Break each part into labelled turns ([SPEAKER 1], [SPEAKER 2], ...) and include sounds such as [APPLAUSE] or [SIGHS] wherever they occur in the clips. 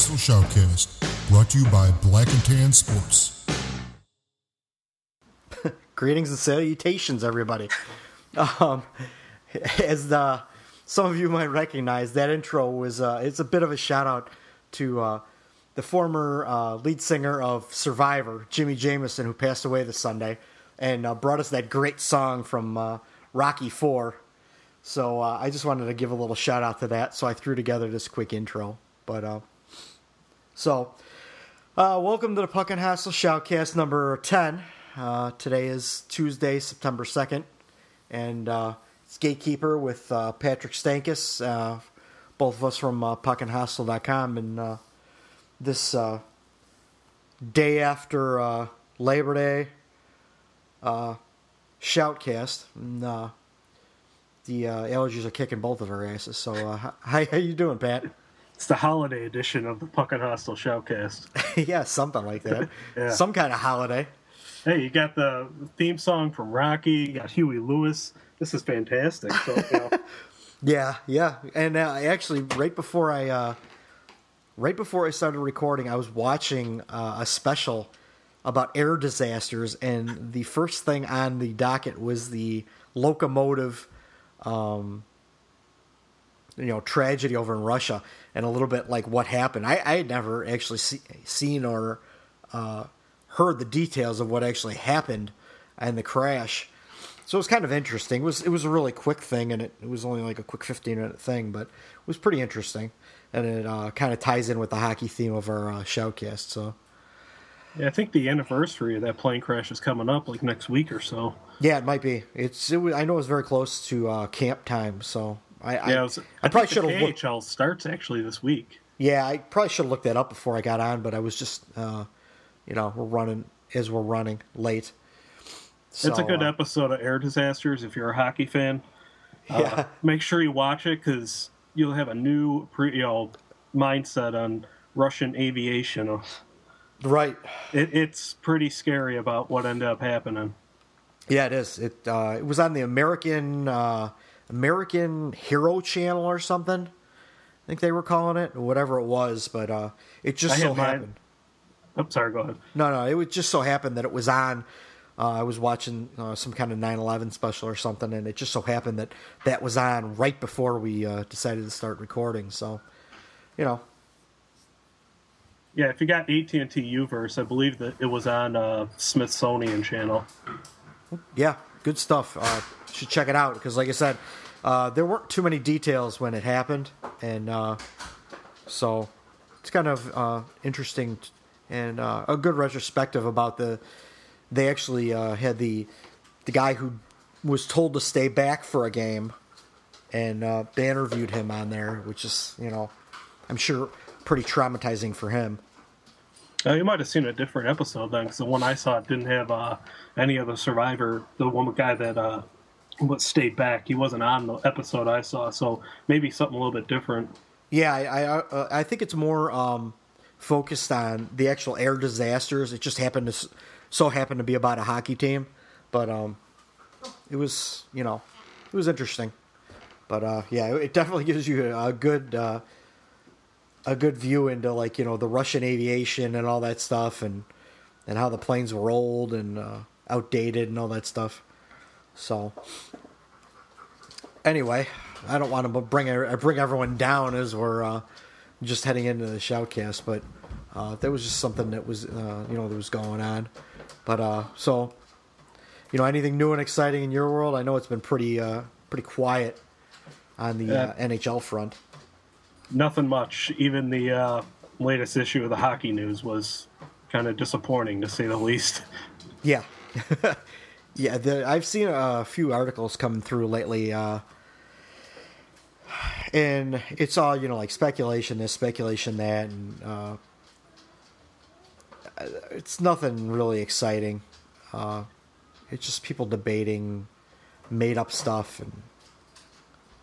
[SPEAKER 1] Hostile Shoutcast, brought to you by Black and Tan Sports. [LAUGHS]
[SPEAKER 2] Greetings and salutations, everybody. Um, as the, some of you might recognize, that intro was uh, it's a bit of a shout out to uh, the former uh, lead singer of Survivor, Jimi Jamison, who passed away this Sunday, and uh, brought us that great song from uh, Rocky Four. So uh, I just wanted to give a little shout out to that. So I threw together this quick intro. But uh, so uh, welcome to the Puckin Hostile Shoutcast number ten. Uh, today is Tuesday, September second, and uh, it's Gatekeeper with uh, Patrick Stankus, uh, both of us from uh, puckinhostile.com, and uh, this day after Labor Day Shoutcast. And, the allergies are kicking both of our asses. So, [LAUGHS] how how you doing, Pat?
[SPEAKER 3] It's the holiday edition of the Puckin Hostile Showcast. [LAUGHS]
[SPEAKER 2] yeah, something like that. [LAUGHS]
[SPEAKER 3] Yeah.
[SPEAKER 2] Some kind of holiday.
[SPEAKER 3] Hey, you got the theme song from Rocky. You got Huey Lewis. This is fantastic. So, you [LAUGHS] know,
[SPEAKER 2] Yeah, yeah. And uh, actually, right before I, uh, right before I started recording, I was watching uh, a special about air disasters, and the first thing on the docket was the locomotive, um, you know, tragedy over in Russia, and a little bit like what happened. I, I had never actually see, seen or uh, heard the details of what actually happened and the crash. So it was kind of interesting. It was it was a really quick thing, and it, it was only like a quick fifteen minute thing, but it was pretty interesting, and it uh, kind of ties in with the hockey theme of our uh, shoutcast. So
[SPEAKER 3] yeah, I think the anniversary of that plane crash is coming up like next week or so.
[SPEAKER 2] yeah, it might be. It's it was, I know it was very close to uh, camp time, so I I,
[SPEAKER 3] Yeah, it was,
[SPEAKER 2] I probably should have looked.
[SPEAKER 3] KHL starts actually this week.
[SPEAKER 2] Yeah, I probably should have looked that up before I got on, but I was just uh, you know we're running as we're running late.
[SPEAKER 3] it's a good
[SPEAKER 2] uh,
[SPEAKER 3] episode of Air Disasters if you're a hockey fan. Uh,
[SPEAKER 2] Yeah. [LAUGHS]
[SPEAKER 3] Make sure you watch it because you'll have a new pre, you know, mindset on Russian aviation.
[SPEAKER 2] Right.
[SPEAKER 3] It, it's pretty scary about what ended up happening.
[SPEAKER 2] Yeah, it is. It uh, it was on the American uh, American Hero Channel or something. I think they were calling it, or whatever it was. But uh, it just
[SPEAKER 3] I
[SPEAKER 2] so happened.
[SPEAKER 3] I'm sorry, go ahead.
[SPEAKER 2] No, no, it would just so happened that it was on. Uh, I was watching uh, some kind of 9/11 special or something, and it just so happened that that was on right before we uh, decided to start recording. So, you know,
[SPEAKER 3] Yeah, if you got AT and T Uverse, I believe that it was on uh, Smithsonian Channel.
[SPEAKER 2] yeah, good stuff. Uh, should check it out because, like I said, uh, there weren't too many details when it happened, and uh, so it's kind of uh, interesting t- and uh, a good retrospective about the. They actually uh, had the the guy who was told to stay back for a game, and uh, they interviewed him on there, which is you know, I'm sure pretty traumatizing for him.
[SPEAKER 3] Uh, you might have seen a different episode then, because the one I saw didn't have any of the survivor. The one guy that what stayed back, he wasn't on the episode I saw, so maybe something a little bit different.
[SPEAKER 2] Yeah, I I, uh, I think it's more um, focused on the actual air disasters. It just happened to so happened to be about a hockey team, but um, it was you know it was interesting. But uh, yeah, it definitely [LAUGHS] gives you a good uh, a good view into like you know the Russian aviation and all that stuff, and and how the planes were old and uh, outdated and all that stuff. So anyway, I don't want to bring I bring everyone down as we're uh, just heading into the shoutcast, but uh, that was just something that was uh, you know that was going on. But uh, so you know, anything new and exciting in your world? I know it's been pretty uh, pretty quiet on the uh, NHL front.
[SPEAKER 3] Nothing much. Even the uh, latest issue of the Hockey News was kind of disappointing, to say the least.
[SPEAKER 2] Yeah, [LAUGHS] yeah. The, I've seen a few articles coming through lately, uh, and it's all you know, like speculation this, speculation that, and uh, it's nothing really exciting. Uh, it's just people debating made up stuff, and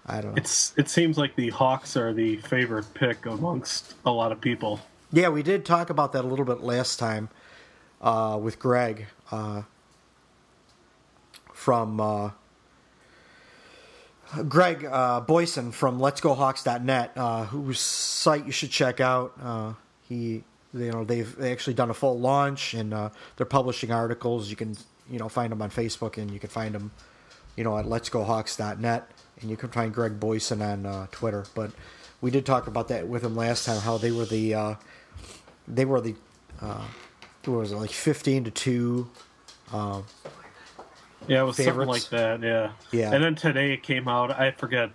[SPEAKER 2] I don't know.
[SPEAKER 3] It's it seems like the Hawks are the favorite pick amongst a lot of people.
[SPEAKER 2] Yeah, we did talk about that a little bit last time uh, with Greg uh, from uh, Greg uh, Boyson from Let's Go Hawks.net, uh, whose site you should check out. Uh, he, you know, they've actually done a full launch and uh, they're publishing articles. You can, you know, find them on Facebook and you can find them, you know, at Let's Go Hawks.net and you can find Greg Boyson on uh, Twitter. But we did talk about that with him last time. How they were the, they were the, what was it like fifteen to two.
[SPEAKER 3] Yeah, it was something like that. Yeah.
[SPEAKER 2] Yeah.
[SPEAKER 3] And then today it came out. I forget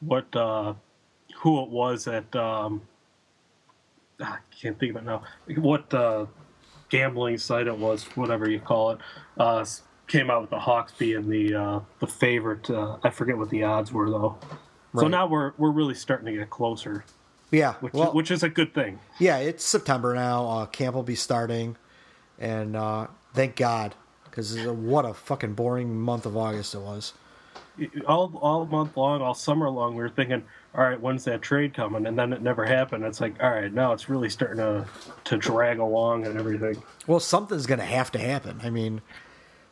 [SPEAKER 3] what uh, who it was at. Um, ah, I can't think of it now. What uh, gambling site it was, whatever you call it, uh, came out with the Hawks being the uh, the favorite. Uh, I forget what the odds were though. So now we're we're really starting to get closer,
[SPEAKER 2] Yeah,
[SPEAKER 3] which
[SPEAKER 2] well,
[SPEAKER 3] which is a good thing.
[SPEAKER 2] Yeah, it's September now. Uh, camp will be starting, and uh, thank God, because what a fucking boring month of August it was.
[SPEAKER 3] all all month long, all summer long, we were thinking, all right, when's that trade coming? And then it never happened. It's like, all right, now it's really starting to to drag along and everything.
[SPEAKER 2] Well, something's going to have to happen. I mean,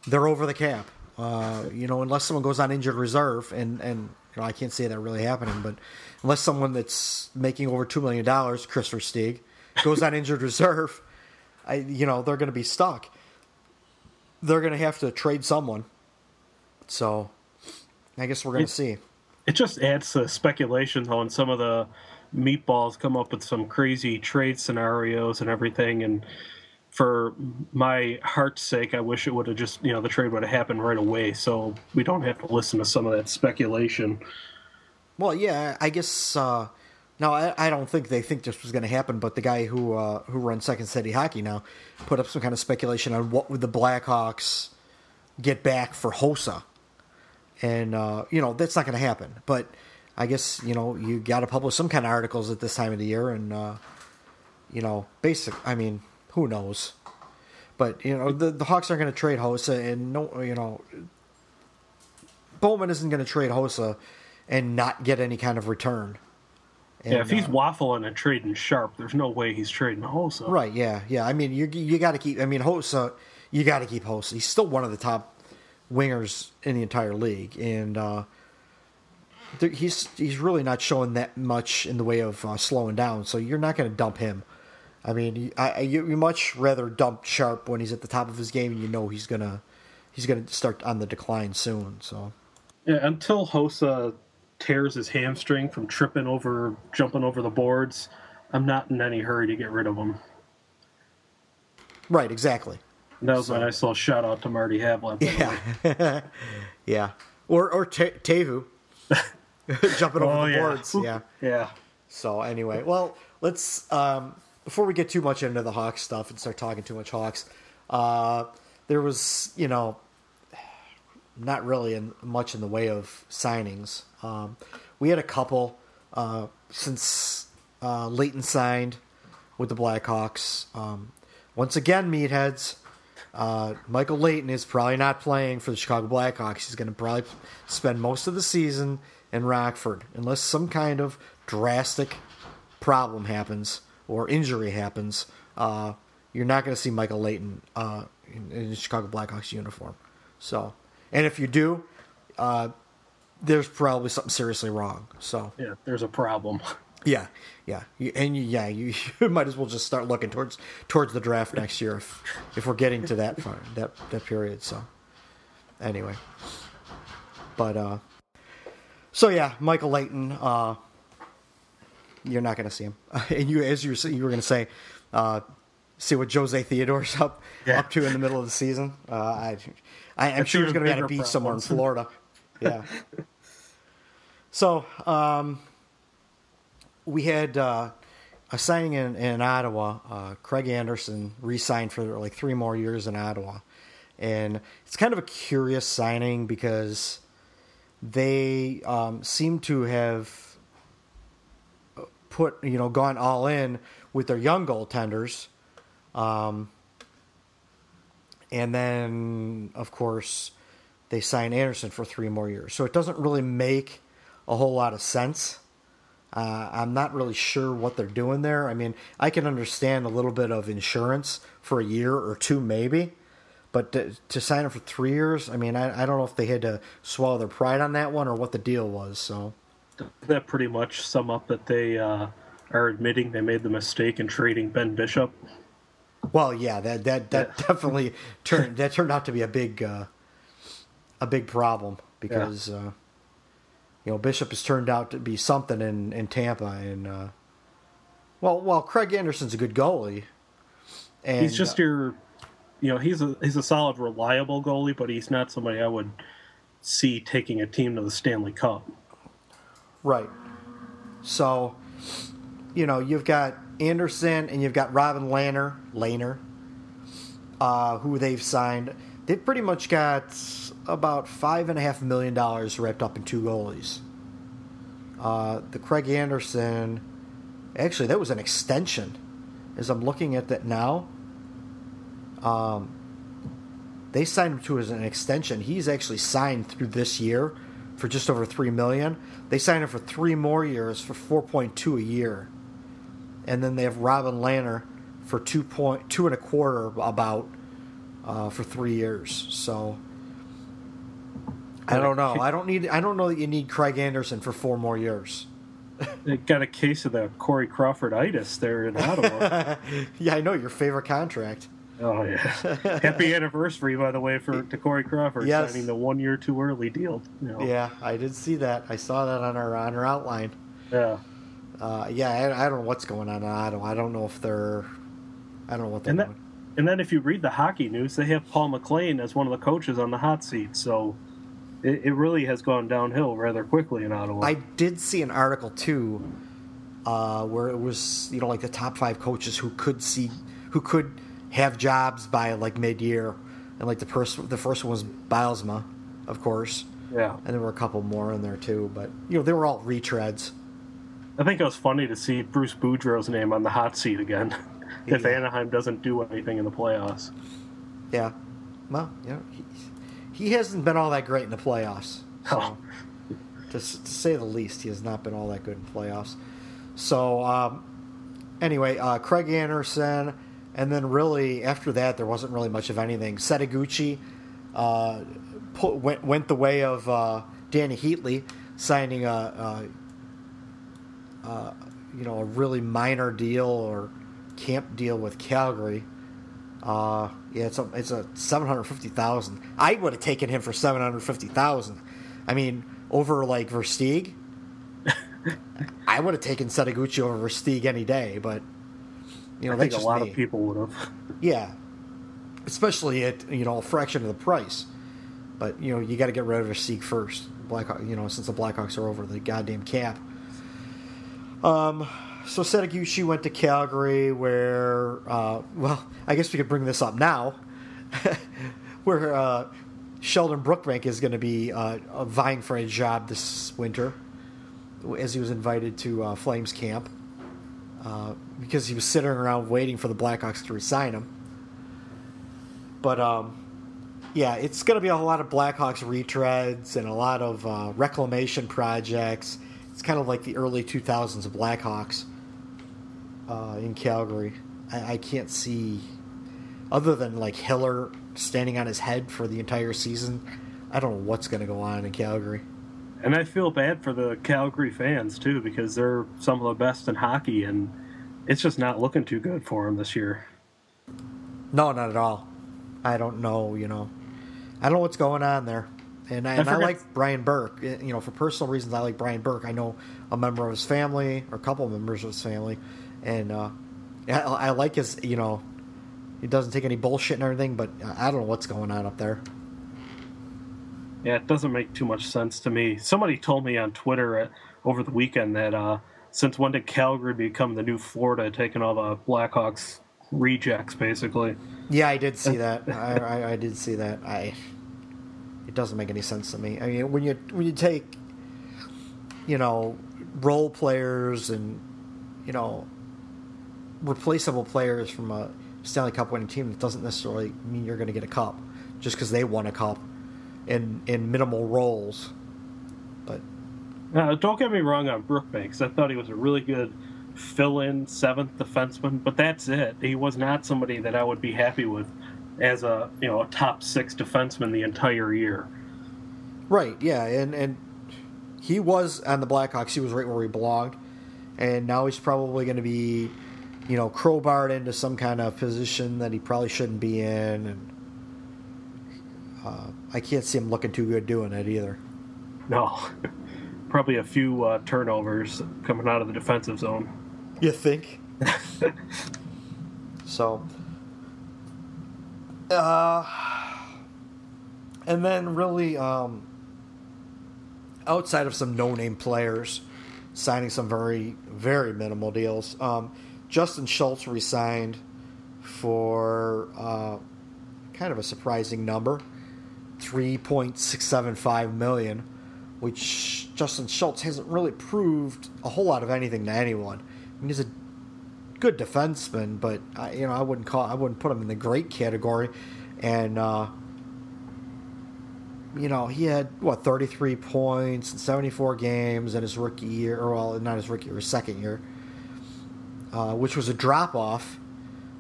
[SPEAKER 2] they're over the cap. Uh, you know, unless someone goes on injured reserve, and and you know, I can't see that really happening, but unless someone that's making over two million dollars, Kris Versteeg, goes on injured reserve, I you know they're going to be stuck. They're going to have to trade someone. So, I guess we're going to see.
[SPEAKER 3] It just adds to speculation, though, and some of the meatballs come up with some crazy trade scenarios and everything. And for my heart's sake, I wish it would have just, you know, the trade would have happened right away, so we don't have to listen to some of that speculation.
[SPEAKER 2] Well, yeah, I guess. Uh, no, I, I don't think they think this was going to happen. But the guy who uh, who runs Second City Hockey now put up some kind of speculation on what would the Blackhawks get back for Hossa, and uh, you know that's not going to happen. But I guess you know you got to publish some kind of articles at this time of the year, and uh, you know, basic. I mean, who knows? But you know, the the Hawks aren't going to trade Hossa, and no, you know, Bowman isn't going to trade Hossa and not get any kind of return. And,
[SPEAKER 3] yeah, if he's
[SPEAKER 2] uh,
[SPEAKER 3] waffling and trading sharp, there's no way he's trading Hossa.
[SPEAKER 2] right, yeah, yeah. I mean, you you got to keep. I mean, Hossa, you got to keep Hossa. He's still one of the top wingers in the entire league, and uh, there, he's he's really not showing that much in the way of uh, slowing down. So you're not going to dump him. I mean, I, I you, you much rather dump Sharp when he's at the top of his game, and you know he's gonna he's gonna start on the decline soon. So
[SPEAKER 3] Yeah, until Hossa tears his hamstring from tripping over, jumping over the boards, I'm not in any hurry to get rid of him.
[SPEAKER 2] right, exactly.
[SPEAKER 3] That was a nice little shout out to Marty Havlat. by the way.
[SPEAKER 2] Yeah, [LAUGHS] yeah. Or or Te- Tevu [LAUGHS] jumping over
[SPEAKER 3] Oh,
[SPEAKER 2] the
[SPEAKER 3] yeah.
[SPEAKER 2] boards. Yeah. [LAUGHS]
[SPEAKER 3] Yeah.
[SPEAKER 2] So anyway, well, let's um, before we get too much into the Hawks stuff and start talking too much Hawks. Uh, there was, you know, not really in, much in the way of signings. Um, we had a couple uh, since uh, Leighton signed with the Blackhawks. Um, once again, meatheads. Uh, Michael Leighton is probably not playing for the Chicago Blackhawks. He's going to probably spend most of the season in Rockford, unless some kind of drastic problem happens or injury happens. Uh, you're not going to see Michael Leighton uh, in, in the Chicago Blackhawks uniform. So, and if you do, uh, there's probably something seriously wrong. So,
[SPEAKER 3] Yeah, there's a problem.
[SPEAKER 2] yeah, yeah, You- and you, yeah, you, [LAUGHS] you might as well just start looking towards towards the draft next year if if we're getting to that far, that that period. So, anyway, but uh, so yeah, Michael Leighton, uh, you're not going to see him, [LAUGHS] and you as you were, you were going to say, uh, see what Jose Theodore's up
[SPEAKER 3] Yeah.
[SPEAKER 2] up to in the middle of the season. Uh, I, I I'm sure he's going to be on a beach somewhere in. [LAUGHS] Florida. Yeah. So um, we had uh, a signing in, in Ottawa. Uh, Craig Anderson re-signed for like three more years in Ottawa, and it's kind of a curious signing because they um, seem to have put you know gone all in with their young goaltenders. Um, and then, of course, they sign Anderson for three more years. So it doesn't really make a whole lot of sense. Uh, I'm not really sure what they're doing there. I mean, I can understand a little bit of insurance for a year or two, maybe, but to, to sign him for three years, I mean, I, I, don't know if they had to swallow their pride on that one or what the deal was. So
[SPEAKER 3] that pretty much sum up that they uh, are admitting they made the mistake in trading Ben Bishop.
[SPEAKER 2] Well, yeah, that that that yeah. definitely [LAUGHS] turned that turned out to be a big uh, a big problem because yeah. uh, you know Bishop has turned out to be something in in Tampa and uh, well, well, Craig Anderson's a good goalie.
[SPEAKER 3] And, he's just your, you know, he's a he's a solid, reliable goalie, but he's not somebody I would see taking a team to the Stanley Cup.
[SPEAKER 2] Right. So, you know, you've got Anderson and you've got Robin Lehner, Laner, uh, who they've signed. They've pretty much got about five and a half million dollars wrapped up in two goalies. Uh, the Craig Anderson, actually, that was an extension. As I'm looking at that now, um, they signed him to as an extension. He's actually signed through this year for just over three million. They signed him for three more years for four point two a year and then they have Robin Lehner for two point two and a quarter about uh, for three years. So I don't know. I don't need. I don't know that you need Craig Anderson for four more years.
[SPEAKER 3] they got a case of the Corey Crawford itis there in Ottawa. [LAUGHS]
[SPEAKER 2] yeah, I know your favorite contract.
[SPEAKER 3] Oh yeah! [LAUGHS] Happy anniversary, by the way, for to Corey Crawford yes. signing the one year too early deal.
[SPEAKER 2] You know. Yeah, I did see that. I saw that on our on our outline.
[SPEAKER 3] Yeah.
[SPEAKER 2] Uh, yeah, I, I, don't know what's going on in Ottawa. I don't know if they're. I don't know what they're
[SPEAKER 3] and
[SPEAKER 2] doing.
[SPEAKER 3] and then if you read the hockey news, they have Paul McLean as one of the coaches on the hot seat. So it, it really has gone downhill rather quickly in Ottawa.
[SPEAKER 2] I did see an article too, uh, where it was you know like the top five coaches who could see who could have jobs by like mid year, and like the first the first one was Bylsma, of course.
[SPEAKER 3] Yeah,
[SPEAKER 2] and there were a couple more in there too, but you know they were all retreads.
[SPEAKER 3] I think it was funny to see Bruce Boudreau's name on the hot seat again. [LAUGHS] if yeah. Anaheim doesn't do anything in the playoffs.
[SPEAKER 2] Yeah. Well, you know, he, he hasn't been all that great in the playoffs. So, oh. [LAUGHS] to, to say the least, he has not been all that good in playoffs. So, um, anyway, uh, Craig Anderson, and then really after that, there wasn't really much of anything. Setoguchi uh, put, went, went the way of uh, Dany Heatley, signing a, a uh, you know, a really minor deal or camp deal with Calgary. Uh, yeah, it's a it's a seven hundred fifty thousand. I would have taken him for seven hundred fifty thousand. I mean, over like Versteeg. [LAUGHS] I would have taken Setoguchi over Versteeg any day, but
[SPEAKER 3] you know, I think a lot me. of people would have.
[SPEAKER 2] Yeah, especially at you know a fraction of the price. But you know, you got to get rid of Versteeg first. Black, you know, since the Blackhawks are over the goddamn cap. Um, so Setoguchi went to Calgary, where, uh, well, I guess we could bring this up now, [LAUGHS] where uh, Sheldon Brookbank is going to be uh, vying for a job this winter, as he was invited to uh, Flames camp, uh, because he was sitting around waiting for the Blackhawks to resign him. But um, yeah, it's going to be a lot of Blackhawks retreads and a lot of uh, reclamation projects it's kind of like the early 2000s of Blackhawks uh, in Calgary. I, I, can't see, other than like Hiller standing on his head for the entire season, I don't know what's going to go on in Calgary.
[SPEAKER 3] And I feel bad for the Calgary fans too because they're some of the best in hockey, and it's just not looking too good for them this year.
[SPEAKER 2] No, not at all. I don't know. You know, I don't know what's going on there. And I, and I, like Brian Burke. Eh, you know, for personal reasons, I like Brian Burke. I know a member of his family, or a couple of members of his family, and uh, I, I, like his. You know, he doesn't take any bullshit and everything. But I don't know what's going on up there.
[SPEAKER 3] Yeah, it doesn't make too much sense to me. Somebody told me on Twitter at, over the weekend that uh, since when did Calgary become the new Florida, taking all the Blackhawks rejects, basically?
[SPEAKER 2] Yeah, I did see [LAUGHS] that. I, I, I did see that. I. It doesn't make any sense to me. I mean, when you when you take, you know, role players and, you know, replaceable players from a Stanley Cup winning team, it doesn't necessarily mean you're going to get a cup just because they won a cup in in minimal roles. But
[SPEAKER 3] uh, don't get me wrong on Brookbanks. I thought he was a really good fill-in seventh defenseman, but that's it. He was not somebody that I would be happy with as a you know a top six defenseman the entire year.
[SPEAKER 2] Right. Yeah. And and he was on the Blackhawks. He was right where he belonged, and now he's probably going to be, you know, crowbarred into some kind of position that he probably shouldn't be in, and uh, I can't see him looking too good doing it either.
[SPEAKER 3] No, [LAUGHS] probably a few uh, turnovers coming out of the defensive zone.
[SPEAKER 2] You think? [LAUGHS] so, uh, and then really, um, outside of some no-name players signing some very, very minimal deals, um, Justin Schultz resigned for uh, kind of a surprising number. 3.675 million, which Justin Schultz hasn't really proved a whole lot of anything to anyone. I mean, he's a good defenseman, but I, you know, I wouldn't call, I wouldn't put him in the great category. And uh, you know, he had what 33 points in 74 games in his rookie year, or well, not his rookie year, his second year, uh, which was a drop off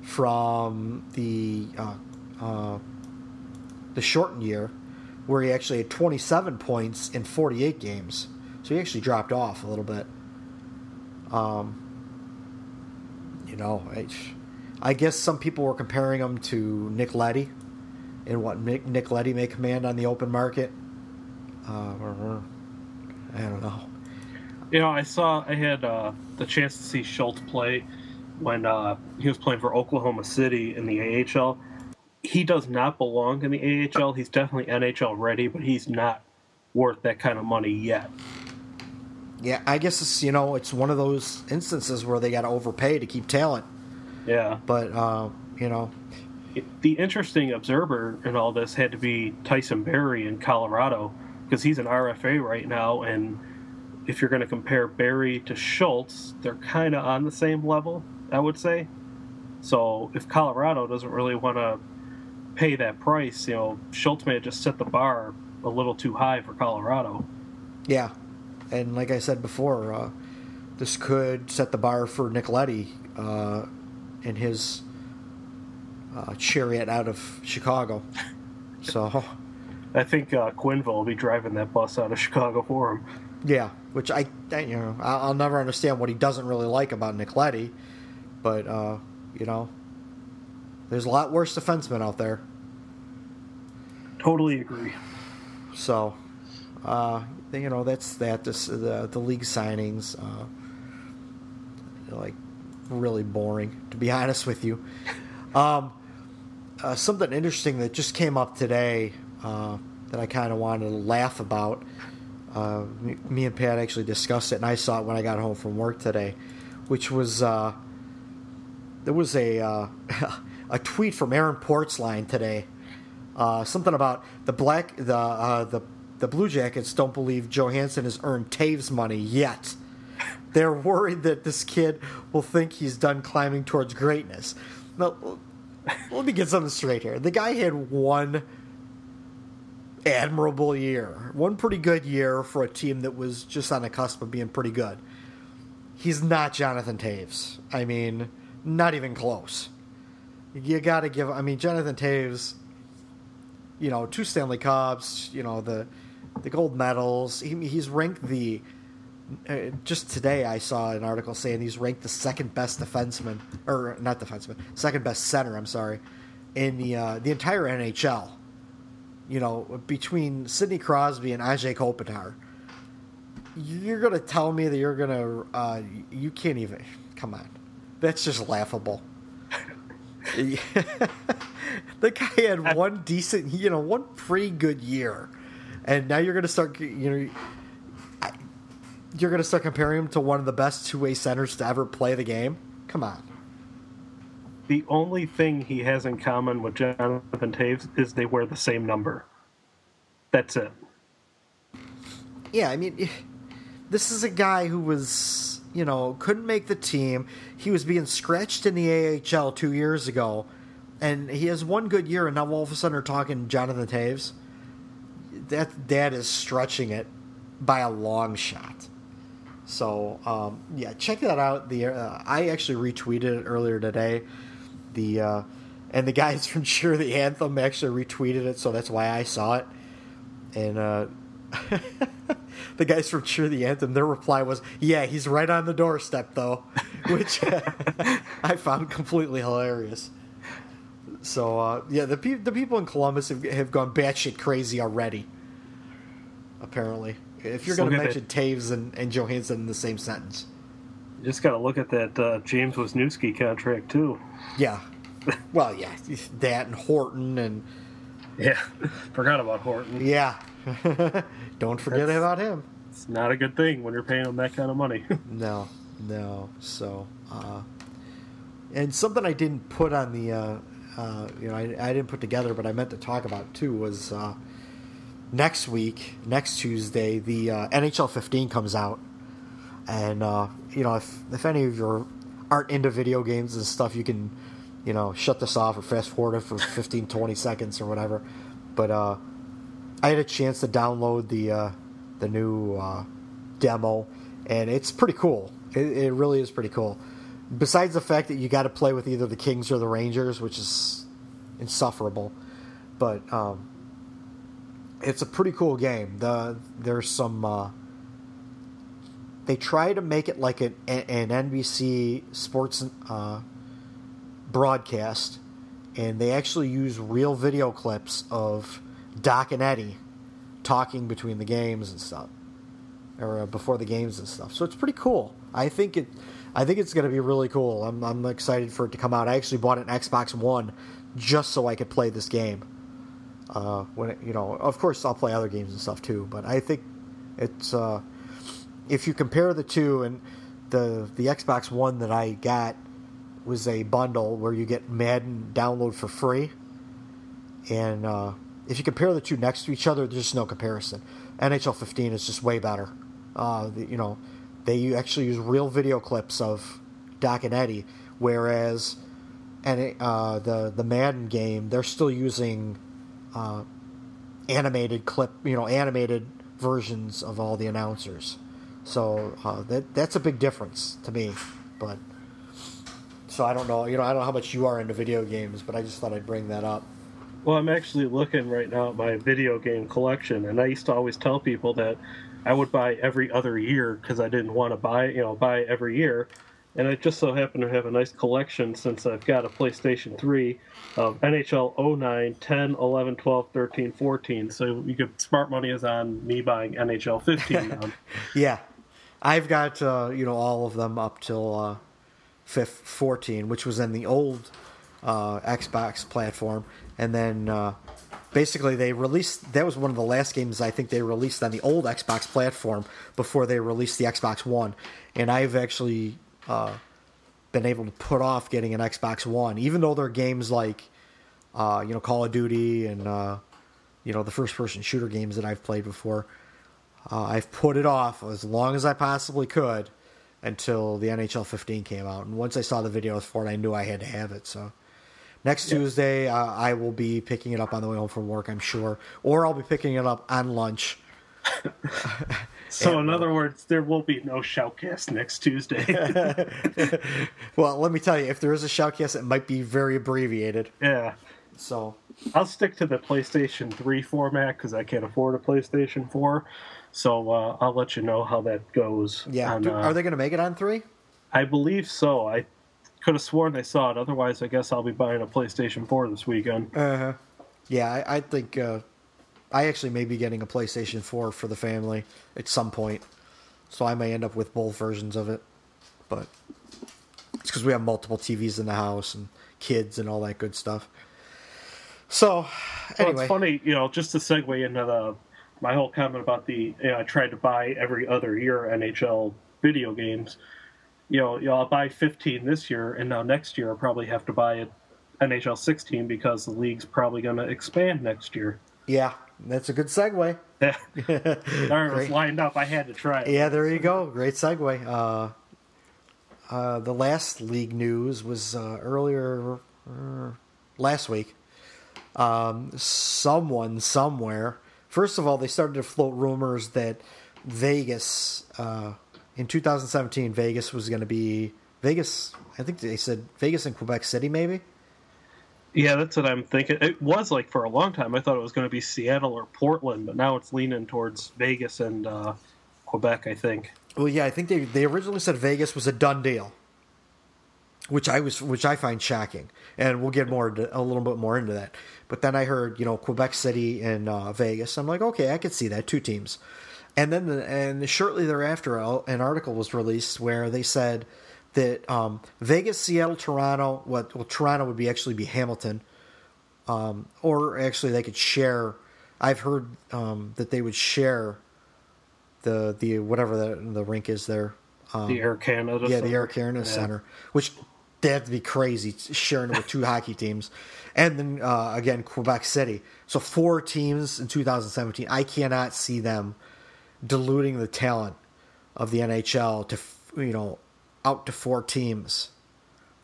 [SPEAKER 2] from the uh, uh the shortened year, where he actually had 27 points in 48 games. So he actually dropped off a little bit. Um, you know, I, guess some people were comparing him to Nick Leddy and what Nick, Nick Leddy may command on the open market. Uh, I don't know.
[SPEAKER 3] You know, I saw I had uh, the chance to see Schultz play when uh, he was playing for Oklahoma City in the AHL, he does not belong in the AHL. He's definitely NHL ready, but he's not worth that kind of money yet.
[SPEAKER 2] Yeah, I guess it's you know it's one of those instances where they got to overpay to keep talent.
[SPEAKER 3] Yeah,
[SPEAKER 2] but uh, you know,
[SPEAKER 3] the interesting observer in all this had to be Tyson Barrie in Colorado because he's an RFA right now, and if you're going to compare Barrie to Schultz, they're kind of on the same level, I would say. So if Colorado doesn't really want to pay that price, you know, Schultz may have just set the bar a little too high for Colorado.
[SPEAKER 2] Yeah, and like I said before, uh, this could set the bar for Nick Leddy uh, in his uh, chariot out of Chicago. So, [LAUGHS]
[SPEAKER 3] I think uh, Quenneville will be driving that bus out of Chicago for him.
[SPEAKER 2] Yeah, which I, you know, I'll never understand what he doesn't really like about Nick Leddy, but uh, you know, there's a lot worse defensemen out there.
[SPEAKER 3] Totally agree.
[SPEAKER 2] So, uh, you know, that's that. This, the the league signings, uh, like really boring, to be [LAUGHS] honest with you. Um, uh, something interesting that just came up today uh, that I kind of wanted to laugh about. Uh, me, me, and Pat actually discussed it, and I saw it when I got home from work today, which was uh, there was a [LAUGHS] a tweet from Aaron Portzline today something about the black the the the Blue Jackets don't believe Johansen has earned Toews money yet. They're worried that this kid will think he's done climbing towards greatness. Now, let me get something straight here. The guy had one admirable year, one pretty good year for a team that was just on the cusp of being pretty good. He's not Jonathan Toews. I mean, not even close. You got to give. I mean, Jonathan Toews. you know, two Stanley Cups, you know, the the gold medals. He, he's ranked the. Uh, just today, I saw an article saying he's ranked the second best defenseman, or not defenseman, second best center. I'm sorry, in the uh, the entire NHL. You know, between Sidney Crosby and Anze Kopitar, you're to tell me that you're to uh, you can't even come on. That's just laughable. [LAUGHS] the guy had one decent, you know, one pretty good year, and now you're going to start, you know, you're going to start comparing him to one of the best two way centers to ever play the game. Come on.
[SPEAKER 3] The only thing he has in common with Jonathan Toews is they wear the same number. That's it.
[SPEAKER 2] Yeah, I mean, this is a guy who was, you know, couldn't make the team. He was being scratched in the AHL two years ago, and he has one good year, and now all of a sudden are talking Jonathan Toews. That that is stretching it by a long shot. So um, yeah, check that out. The uh, I actually retweeted it earlier today. The uh, and the guys [LAUGHS] from Cheer the Anthem actually retweeted it, so that's why I saw it. And uh, [LAUGHS] the guys from Cheer the Anthem, their reply was, "Yeah, he's right on the doorstep, though," [LAUGHS] which I found completely hilarious. So uh, yeah, the pe- the people in Columbus have, have gone batshit crazy already. Apparently, if you're going to mention Toews and, and Johansen in the same sentence,
[SPEAKER 3] you just got to look at that uh, James Wisniewski contract too.
[SPEAKER 2] Yeah, well, yeah, that and Horton and [LAUGHS]
[SPEAKER 3] yeah, forgot about Horton.
[SPEAKER 2] Yeah, [LAUGHS] don't forget That's, about him.
[SPEAKER 3] It's not a good thing when you're paying him that kind of money. [LAUGHS]
[SPEAKER 2] no, no. So, uh, and something I didn't put on the, uh, uh, you know, I, I, didn't put together, but I meant to talk about too was uh, next week, next Tuesday, the uh, NHL 15 comes out, and uh, you know, if if any of you aren't into video games and stuff, you can, you know, shut this off or fast forward it for [LAUGHS] 15, 20 seconds or whatever. But uh, I had a chance to download the uh, the new uh, demo, and it's pretty cool. It, it really is pretty cool. Besides the fact that you got to play with either the Kings or the Rangers, which is insufferable, but um, it's a pretty cool game. The there's some uh, they try to make it like an, an NBC sports uh, broadcast, and they actually use real video clips of Doc and Eddie talking between the games and stuff, or uh, before the games and stuff. So it's pretty cool. I think it. I think it's going to be really cool. I'm, I'm excited for it to come out. I actually bought an Xbox One just so I could play this game. Uh, when it, you know, of course, I'll play other games and stuff too. But I think it's uh, if you compare the two, and the the Xbox One that I got was a bundle where you get Madden download for free, and uh, if you compare the two next to each other, there's just no comparison. NHL 15 is just way better. Uh, the, you know, they actually use real video clips of Doc and Eddie, whereas and uh, the the Madden game they're still using uh, animated clip, you know, animated versions of all the announcers. So uh, that that's a big difference to me. But so I don't know, you know, I don't know how much you are into video games, but I just thought I'd bring that up.
[SPEAKER 3] Well, I'm actually looking right now at my video game collection, and I used to always tell people that I would buy every other year because I didn't want to buy, you know, buy every year and I just so happen to have a nice collection since I've got a PlayStation 3 of NHL 09, 10, 11, 12, 13, 14. So you could smart money is on me buying NHL 15 now. [LAUGHS]
[SPEAKER 2] yeah. I've got uh, you know all of them up till uh, 14, which was in the old uh, Xbox platform, and then uh, basically they released that was one of the last games I think they released on the old Xbox platform before they released the Xbox One, and I've actually uh, been able to put off getting an Xbox One, even though there are games like uh, you know Call of Duty and uh, you know the first-person shooter games that I've played before. Uh, I've put it off as long as I possibly could until the NHL 15 came out, and once I saw the videos for it, I knew I had to have it. So next Tuesday, uh, I will be picking it up on the way home from work, I'm sure, or I'll be picking it up on lunch. [LAUGHS]
[SPEAKER 3] So, and, in other words, there will be no shoutcast next Tuesday. [LAUGHS] [LAUGHS]
[SPEAKER 2] well, let me tell you, if there is a shoutcast, it might be very abbreviated.
[SPEAKER 3] Yeah.
[SPEAKER 2] So
[SPEAKER 3] I'll stick to the PlayStation 3 format because I can't afford a PlayStation 4. So uh, I'll let you know how that goes.
[SPEAKER 2] Yeah. On, Do, are uh, they going to make it on 3?
[SPEAKER 3] I believe so. I could have sworn I saw it. Otherwise, I guess I'll be buying a PlayStation 4 this weekend.
[SPEAKER 2] Uh huh. Yeah, I, I think uh, I actually may be getting a PlayStation 4 for the family at some point, so I may end up with both versions of it. But it's because we have multiple TVs in the house and kids and all that good stuff. So, anyway,
[SPEAKER 3] well, it's funny, you know, just to segue into the my whole comment about the you know, I tried to buy every other year NHL video games. You know, you know, I'll buy 15 this year, and now next year I'll probably have to buy an NHL 16 because the league's probably going to expand next year.
[SPEAKER 2] Yeah, that's a good segue. [LAUGHS]
[SPEAKER 3] It was lined up. I had to try it.
[SPEAKER 2] Yeah, there you go. Great segue. Uh, uh, the last league news was uh, earlier uh, last week. Um, someone somewhere. First of all, they started to float rumors that Vegas uh, in 2017, Vegas was going to be Vegas. I think they said Vegas and Quebec City, maybe.
[SPEAKER 3] Yeah, that's what I'm thinking. It was like for a long time. I thought it was going to be Seattle or Portland, but now it's leaning towards Vegas and uh, Quebec. I think.
[SPEAKER 2] Well, yeah, I think they they originally said Vegas was a done deal, which I was which I find shocking, and we'll get more a little bit more into that. But then I heard you know Quebec City and uh, Vegas. I'm like, okay, I could see that two teams, and then the, and shortly thereafter, an article was released where they said that um, Vegas, Seattle, Toronto. What well, Toronto would be actually be Hamilton, um, or actually they could share. I've heard um, that they would share the the whatever the the rink is there.
[SPEAKER 3] Um, the Air Canada.
[SPEAKER 2] Yeah, Center. the Air Canada yeah. Center, which that'd be crazy sharing with two [LAUGHS] hockey teams, and then uh, again Quebec City. So four teams in 2017. I cannot see them diluting the talent of the NHL to you know out to four teams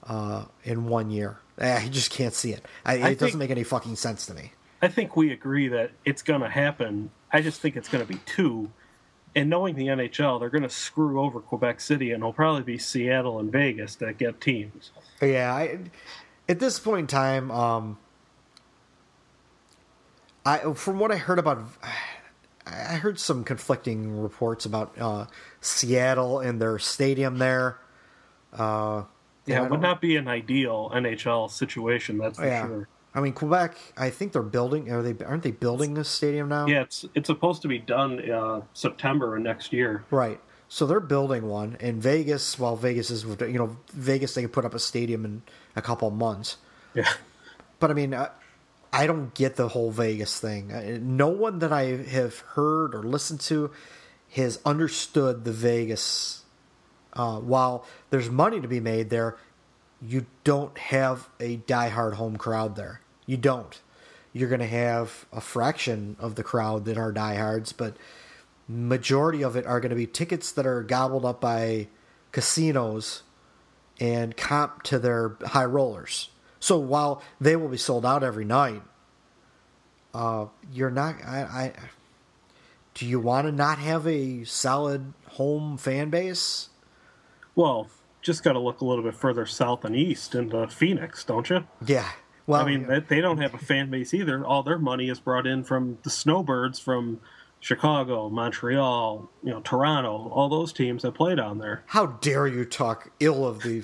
[SPEAKER 2] uh, in one year. I just can't see it. I, it think, doesn't make any fucking sense to me.
[SPEAKER 3] I think we agree that it's going to happen. I just think it's going to be two. And knowing the NHL, they're going to screw over Quebec City, and it'll probably be Seattle and Vegas that get teams.
[SPEAKER 2] Yeah, I, at this point in time, um, I from what I heard about, I heard some conflicting reports about uh, Seattle and their stadium there.
[SPEAKER 3] Uh, yeah, it would not be an ideal NHL situation. That's for yeah. sure.
[SPEAKER 2] I mean, Quebec. I think they're building. Are they? Aren't they building this stadium now?
[SPEAKER 3] Yeah, it's it's supposed to be done uh, September of next year.
[SPEAKER 2] Right. So they're building one in Vegas. While Vegas is, you know, Vegas they can put up a stadium in a couple months.
[SPEAKER 3] Yeah.
[SPEAKER 2] But I mean, I, I don't get the whole Vegas thing. No one that I have heard or listened to has understood the Vegas uh, while there's money to be made there, you don't have a diehard home crowd there. You don't. You're going to have a fraction of the crowd that are diehards, but majority of it are going to be tickets that are gobbled up by casinos and comp to their high rollers. So while they will be sold out every night, uh, you're not. I, I do you want to not have a solid home fan base?
[SPEAKER 3] Well, just got to look a little bit further south and east into Phoenix, don't you?
[SPEAKER 2] Yeah.
[SPEAKER 3] Well, I mean, yeah. they don't have a fan base either. All their money is brought in from the Snowbirds from Chicago, Montreal, you know, Toronto, all those teams that play down there.
[SPEAKER 2] How dare you talk ill of the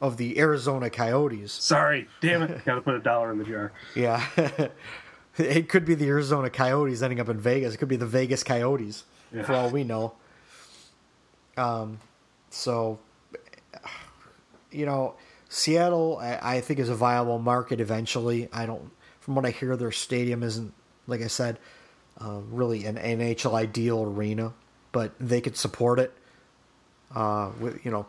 [SPEAKER 2] of the Arizona Coyotes?
[SPEAKER 3] Sorry, damn it, got to put a dollar in the jar.
[SPEAKER 2] Yeah, [LAUGHS] it could be the Arizona Coyotes ending up in Vegas. It could be the Vegas Coyotes, yeah. for all we know. Um, so you know, Seattle, I, I, think is a viable market eventually. I don't, from what I hear, their stadium isn't, like I said, uh, really an NHL ideal arena, but they could support it. Uh, with you know,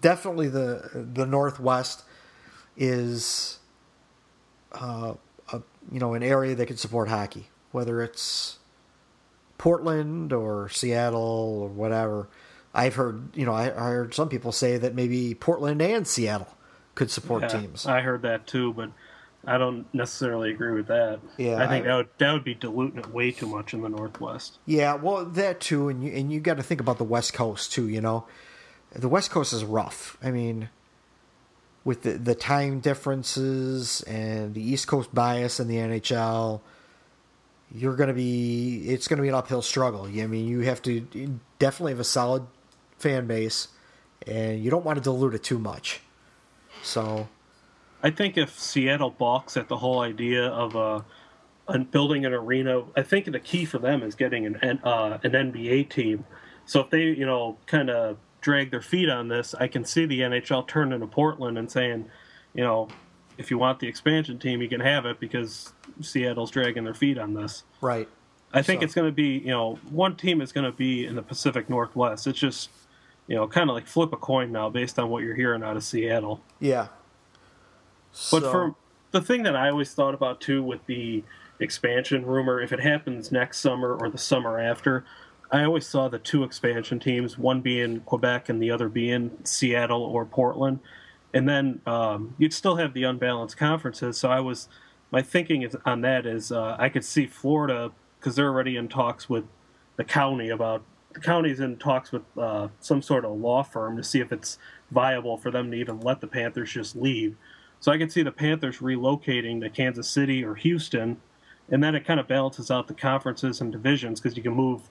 [SPEAKER 2] definitely the the Northwest is, uh, a, you know, an area that could support hockey, whether it's Portland or Seattle or whatever. I've heard, you know, I, I heard some people say that maybe Portland and Seattle could support yeah, teams.
[SPEAKER 3] I heard that too, but I don't necessarily agree with that. Yeah, I think I, that would that would be diluting it way too much in the Northwest.
[SPEAKER 2] Yeah, well, that too, and you and you got to think about the West Coast too. You know, the West Coast is rough. I mean, with the the time differences and the East Coast bias in the NHL, you're going to be it's going to be an uphill struggle. I mean, you have to definitely have a solid fan base, and you don't want to dilute it too much. So,
[SPEAKER 3] I think if Seattle balks at the whole idea of a, a building an arena, I think the key for them is getting an uh, an NBA team. So if they, you know, kind of drag their feet on this, I can see the NHL turning to Portland and saying, you know, if you want the expansion team, you can have it because Seattle's dragging their feet on this.
[SPEAKER 2] Right.
[SPEAKER 3] I think
[SPEAKER 2] So-
[SPEAKER 3] it's going to be, you know, one team is going to be in the Pacific Northwest. It's just, you know, kind of like flip a coin now based on what you're hearing out of Seattle.
[SPEAKER 2] Yeah.
[SPEAKER 3] But for the thing that I always thought about too with the expansion rumor, if it happens next summer or the summer after, I always saw the two expansion teams, one being Quebec and the other being Seattle or Portland, and then um, you'd still have the unbalanced conferences. So I was, my thinking is on that is uh, I could see Florida because they're already in talks with the county about the county's in talks with uh, some sort of law firm to see if it's viable for them to even let the Panthers just leave. So I could see the Panthers relocating to Kansas City or Houston, and then it kind of balances out the conferences and divisions because you can move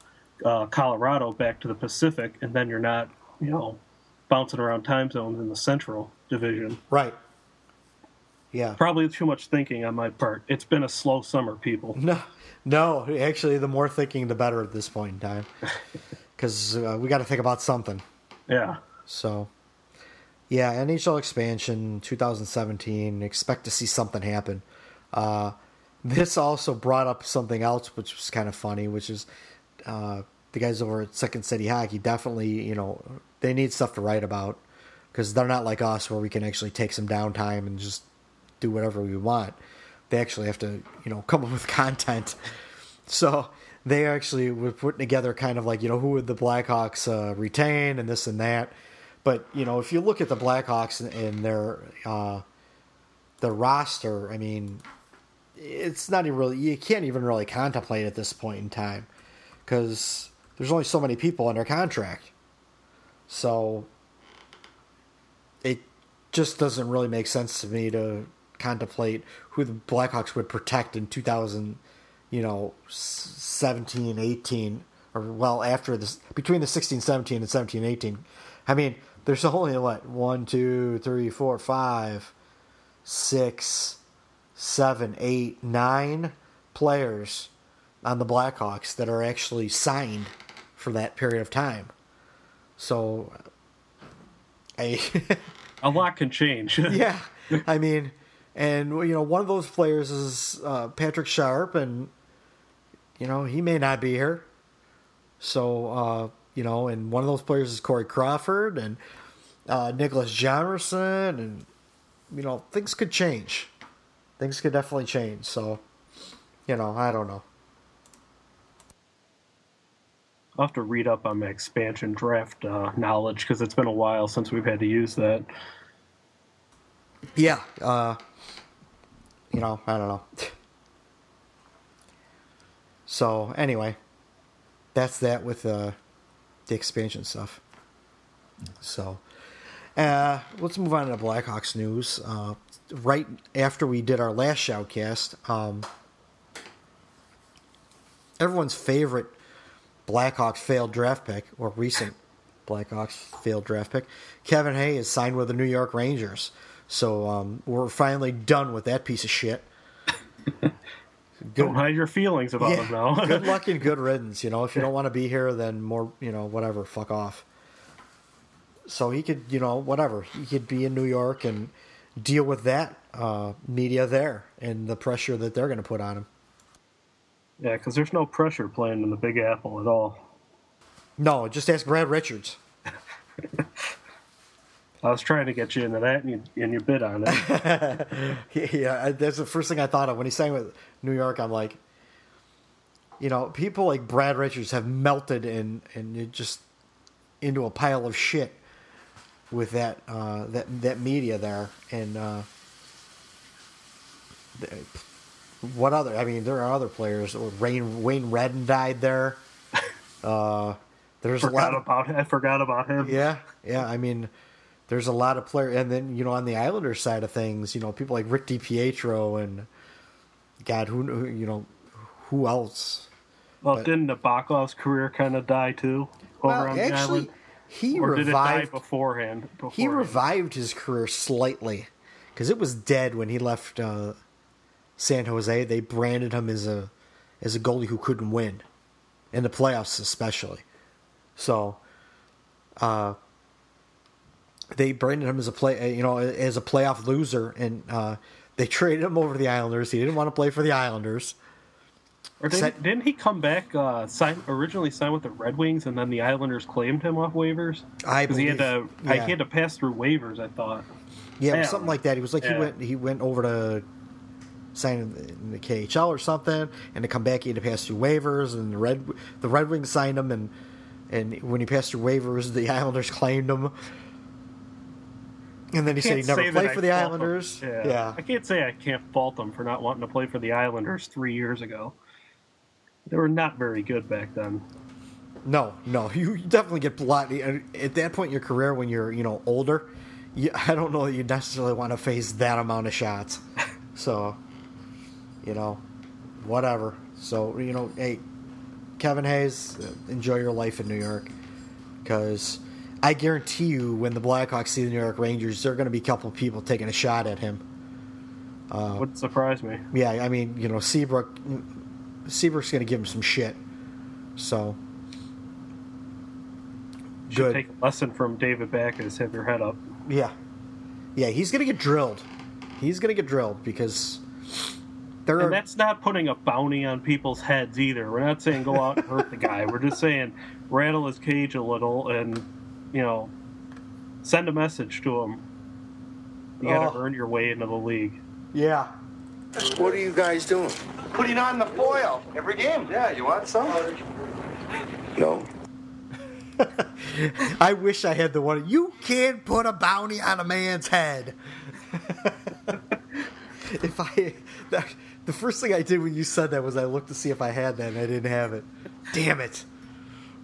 [SPEAKER 3] uh, Colorado back to the Pacific, and then you're not, you know, bouncing around time zones in the Central Division.
[SPEAKER 2] right. Yeah.
[SPEAKER 3] Probably too much thinking on my part. It's been a slow summer, people. [LAUGHS]
[SPEAKER 2] No, no. Actually, the more thinking, the better at this point in time, [LAUGHS] because uh, we got to think about something.
[SPEAKER 3] Yeah.
[SPEAKER 2] So, yeah, NHL expansion 2017. Expect to see something happen. Uh, this also brought up something else, which was kind of funny, which is uh, the guys over at Second City Hockey definitely, you know, they need stuff to write about because they're not like us where we can actually take some downtime and just do whatever we want. They actually have to, you know, [LAUGHS] come up with content. So they actually were putting together kind of like, you know, who would the Blackhawks uh, retain and this and that. But, you know, if you look at the Blackhawks and, their uh, their roster, I mean, it's not even really, you can't even really contemplate at this point in time because there's only so many people under contract. So it just doesn't really make sense to me to contemplate who the Blackhawks would protect in 2000, you know, 17, 18, or well, after this, between the 16, 17 and 17, 18. I mean, there's only what, one, two, three, four, five, six, seven, eight, nine players on the Blackhawks that are actually signed for that period of time. So, I.
[SPEAKER 3] A lot can change. [LAUGHS]
[SPEAKER 2] yeah, I mean, and you know, one of those players is uh, Patrick Sharp, and you know, he may not be here. So, uh, you know, and one of those players is Corey Crawford and uh, Niklas Hjalmarsson, and you know, things could change. Things could definitely change. So, you know, I don't know.
[SPEAKER 3] I'll have to read up on my expansion draft uh, knowledge because it's been a while since we've had to use that.
[SPEAKER 2] Yeah, uh, you know, I don't know. So anyway, that's that with uh, the expansion stuff. So uh, let's move on to Blackhawks news. Uh, right after we did our last shoutcast, um, everyone's favorite Blackhawks failed draft pick, or recent Blackhawks failed draft pick, Kevin Hay is signed with the New York Rangers. So um, we're finally done with that piece of shit.
[SPEAKER 3] Don't hide your feelings about
[SPEAKER 2] Yeah.
[SPEAKER 3] him now. [LAUGHS]
[SPEAKER 2] good luck and good [LAUGHS] riddance. You know, if you don't want to be here, then more, you know, whatever, fuck off. So he could, you know, whatever. He could be in New York and deal with that uh, media there and the pressure that they're going to put on him.
[SPEAKER 3] yeah, because there's no pressure playing in the Big Apple at all.
[SPEAKER 2] No, just ask Brad Richards. [LAUGHS]
[SPEAKER 3] I was trying to get you into that, and you, and you bid on it. [LAUGHS]
[SPEAKER 2] yeah, that's the first thing I thought of when he sang with New York. I'm like, you know, people like Brad Richards have melted and and just into a pile of shit with that uh, that that media there and uh, what other? I mean, there are other players. Wayne Wayne Redden died there. [LAUGHS] Uh, there's a lot.
[SPEAKER 3] forgot
[SPEAKER 2] Of,
[SPEAKER 3] about I forgot about him.
[SPEAKER 2] yeah, yeah. I mean, there's a lot of players, and then you know on the Islanders side of things, you know people like Rick DiPietro and God, who you know who else?
[SPEAKER 3] Well,
[SPEAKER 2] But-
[SPEAKER 3] didn't Nabokov's career kind of die too over
[SPEAKER 2] Well,
[SPEAKER 3] on the
[SPEAKER 2] actually,
[SPEAKER 3] island?
[SPEAKER 2] he
[SPEAKER 3] Or did it die
[SPEAKER 2] revived.
[SPEAKER 3] beforehand?
[SPEAKER 2] He revived his career slightly because it was dead when he left uh, San Jose. They branded him as a as a goalie who couldn't win in the playoffs, especially. So, uh, they branded him as a play, you know, as a playoff loser, and uh, they traded him over to the Islanders. He didn't want to play for the Islanders,
[SPEAKER 3] Or didn't,
[SPEAKER 2] Set-
[SPEAKER 3] didn't he come back? Uh, sign originally signed with the Red Wings, and then the Islanders claimed him off waivers.
[SPEAKER 2] I
[SPEAKER 3] because he had to.
[SPEAKER 2] believe-
[SPEAKER 3] I, he had to pass through waivers. I thought.
[SPEAKER 2] Yeah, something like that. He was like he went he went over to sign in the KHL or something, and to come back he had to pass through waivers, and the Red the Red Wings signed him, and and when he passed through waivers, the [LAUGHS] Islanders claimed him. And then he said he'd never
[SPEAKER 3] say
[SPEAKER 2] play for
[SPEAKER 3] I
[SPEAKER 2] the Islanders.
[SPEAKER 3] him.
[SPEAKER 2] Yeah.
[SPEAKER 3] I can't say I can't fault them for not wanting to play for the Islanders three years ago. They were not very good back then.
[SPEAKER 2] No, no, [LAUGHS] you definitely get a at that point in your career when you're you know older. You, [LAUGHS] I don't know that you necessarily want to face that amount of shots. [LAUGHS] So, you know, whatever. So you know, hey, Kevin Hayes, uh, enjoy your life in New York, because I guarantee you, when the Blackhawks see the New York Rangers, there are going to be a couple of people taking a shot at him. Uh,
[SPEAKER 3] Wouldn't surprise me.
[SPEAKER 2] Yeah, I mean, you know, Seabrook, Seabrook's going to give him some shit. So
[SPEAKER 3] You should
[SPEAKER 2] Good.
[SPEAKER 3] take a lesson from David Backes. Have your head up.
[SPEAKER 2] Yeah. Yeah, he's going to get drilled. He's going to get drilled because there
[SPEAKER 3] And
[SPEAKER 2] are.
[SPEAKER 3] that's not putting a bounty on people's heads either. We're not saying go out and hurt the guy. We're just saying rattle his cage a little and, you know, send a message to him. You got to
[SPEAKER 2] Oh.
[SPEAKER 3] earn your way into the league.
[SPEAKER 2] Yeah.
[SPEAKER 4] What are you guys doing?
[SPEAKER 5] Putting on the foil every game.
[SPEAKER 4] Yeah, you want some? No. [LAUGHS]
[SPEAKER 2] I wish I had the one. You can't put a bounty on a man's head. [LAUGHS] if I. That, the first thing I did when you said that was I looked to see if I had that and I didn't have it. Damn it.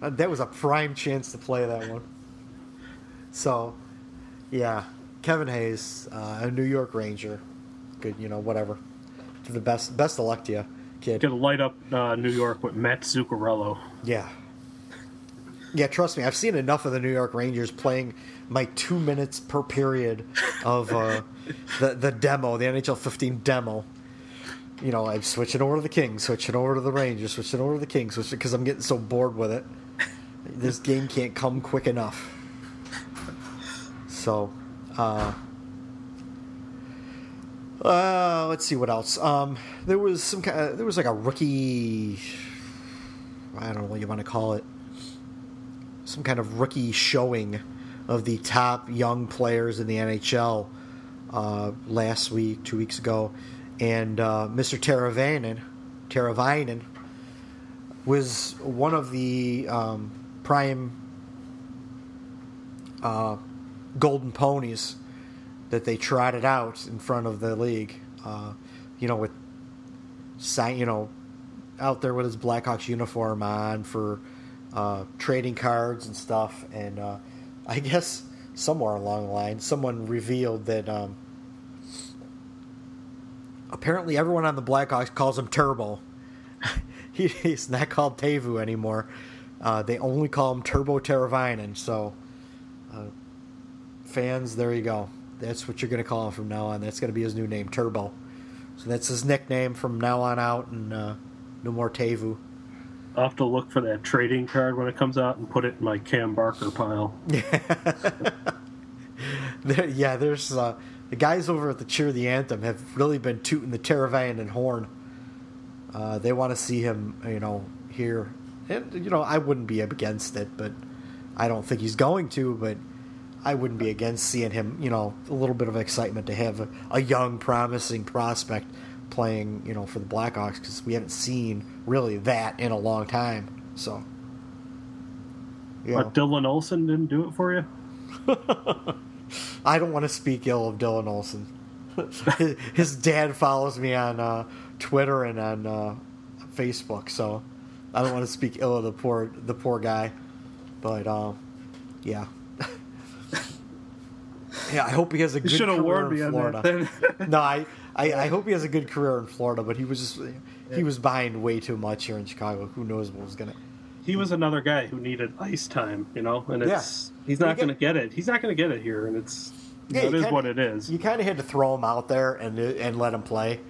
[SPEAKER 2] Uh, That was a prime chance to play that one. So, yeah. Kevin Hayes, uh, a New York Ranger. Good, you know, whatever. To the best, best of luck to you, kid.
[SPEAKER 3] Get to light up uh, New York with Matt Zuccarello.
[SPEAKER 2] Yeah. Yeah, trust me, I've seen enough of the New York Rangers playing my two minutes per period of uh, [LAUGHS] the the demo, the NHL 15 demo. You know, I'm switching over to the Kings, switching over to the Rangers, switching over to the Kings, switching because I'm getting so bored with it. This game can't come quick enough. So, uh, uh, let's see what else. Um, there was some kind. Of, there was like a rookie. I don't know what you want to call it. Some kind of rookie showing of the top young players in the NHL uh, last week, two weeks ago, and uh, Mr. Teravainen, Teravainen was one of the um, prime uh, golden ponies that they trotted out in front of the league. Uh, you know, with you know, out there with his Blackhawks uniform on for uh, trading cards and stuff. And uh, I guess somewhere along the line, someone revealed that um, apparently everyone on the Blackhawks calls him Turbo. he, [LAUGHS] he's not called Teuvo anymore. Uh, they only call him Turbo Teravainen. So, fans, there you go. That's what you're going to call him from now on. That's going to be his new name, Turbo. So that's his nickname from now on out, and uh, no more Teuvo.
[SPEAKER 3] I'll have to look for that trading card when it comes out and put it in my Cam Barker pile. [LAUGHS]
[SPEAKER 2] There, yeah, there's uh, the guys over at the Cheer the Anthem have really been tooting the Teravainen horn. Uh, they want to see him, you know, here. And, you know, I wouldn't be up against it, but I don't think he's going to, but I wouldn't be against seeing him, you know, a little bit of excitement to have a, a young, promising prospect playing, you know, for the Blackhawks because we haven't seen really that in a long time. So, you know.
[SPEAKER 3] But Dylan Olsen didn't do it for you? [LAUGHS]
[SPEAKER 2] I don't want to speak ill of Dylan Olsen. his, [LAUGHS] his dad follows me on uh, Twitter and on uh, Facebook, so I don't want to speak ill of the poor the poor guy. But um, yeah, yeah. I hope he has a good career in Florida. [LAUGHS] No, I, I I hope he has a good career in Florida. But he was just he was behind way too much here in Chicago. Who knows what was gonna.
[SPEAKER 3] he was another guy who needed ice time, you know, and it's he's not going to get it. He's not going to get it here, and it's you know, it is
[SPEAKER 2] kinda-
[SPEAKER 3] what it is.
[SPEAKER 2] You kind of had to throw him out there and and let him play.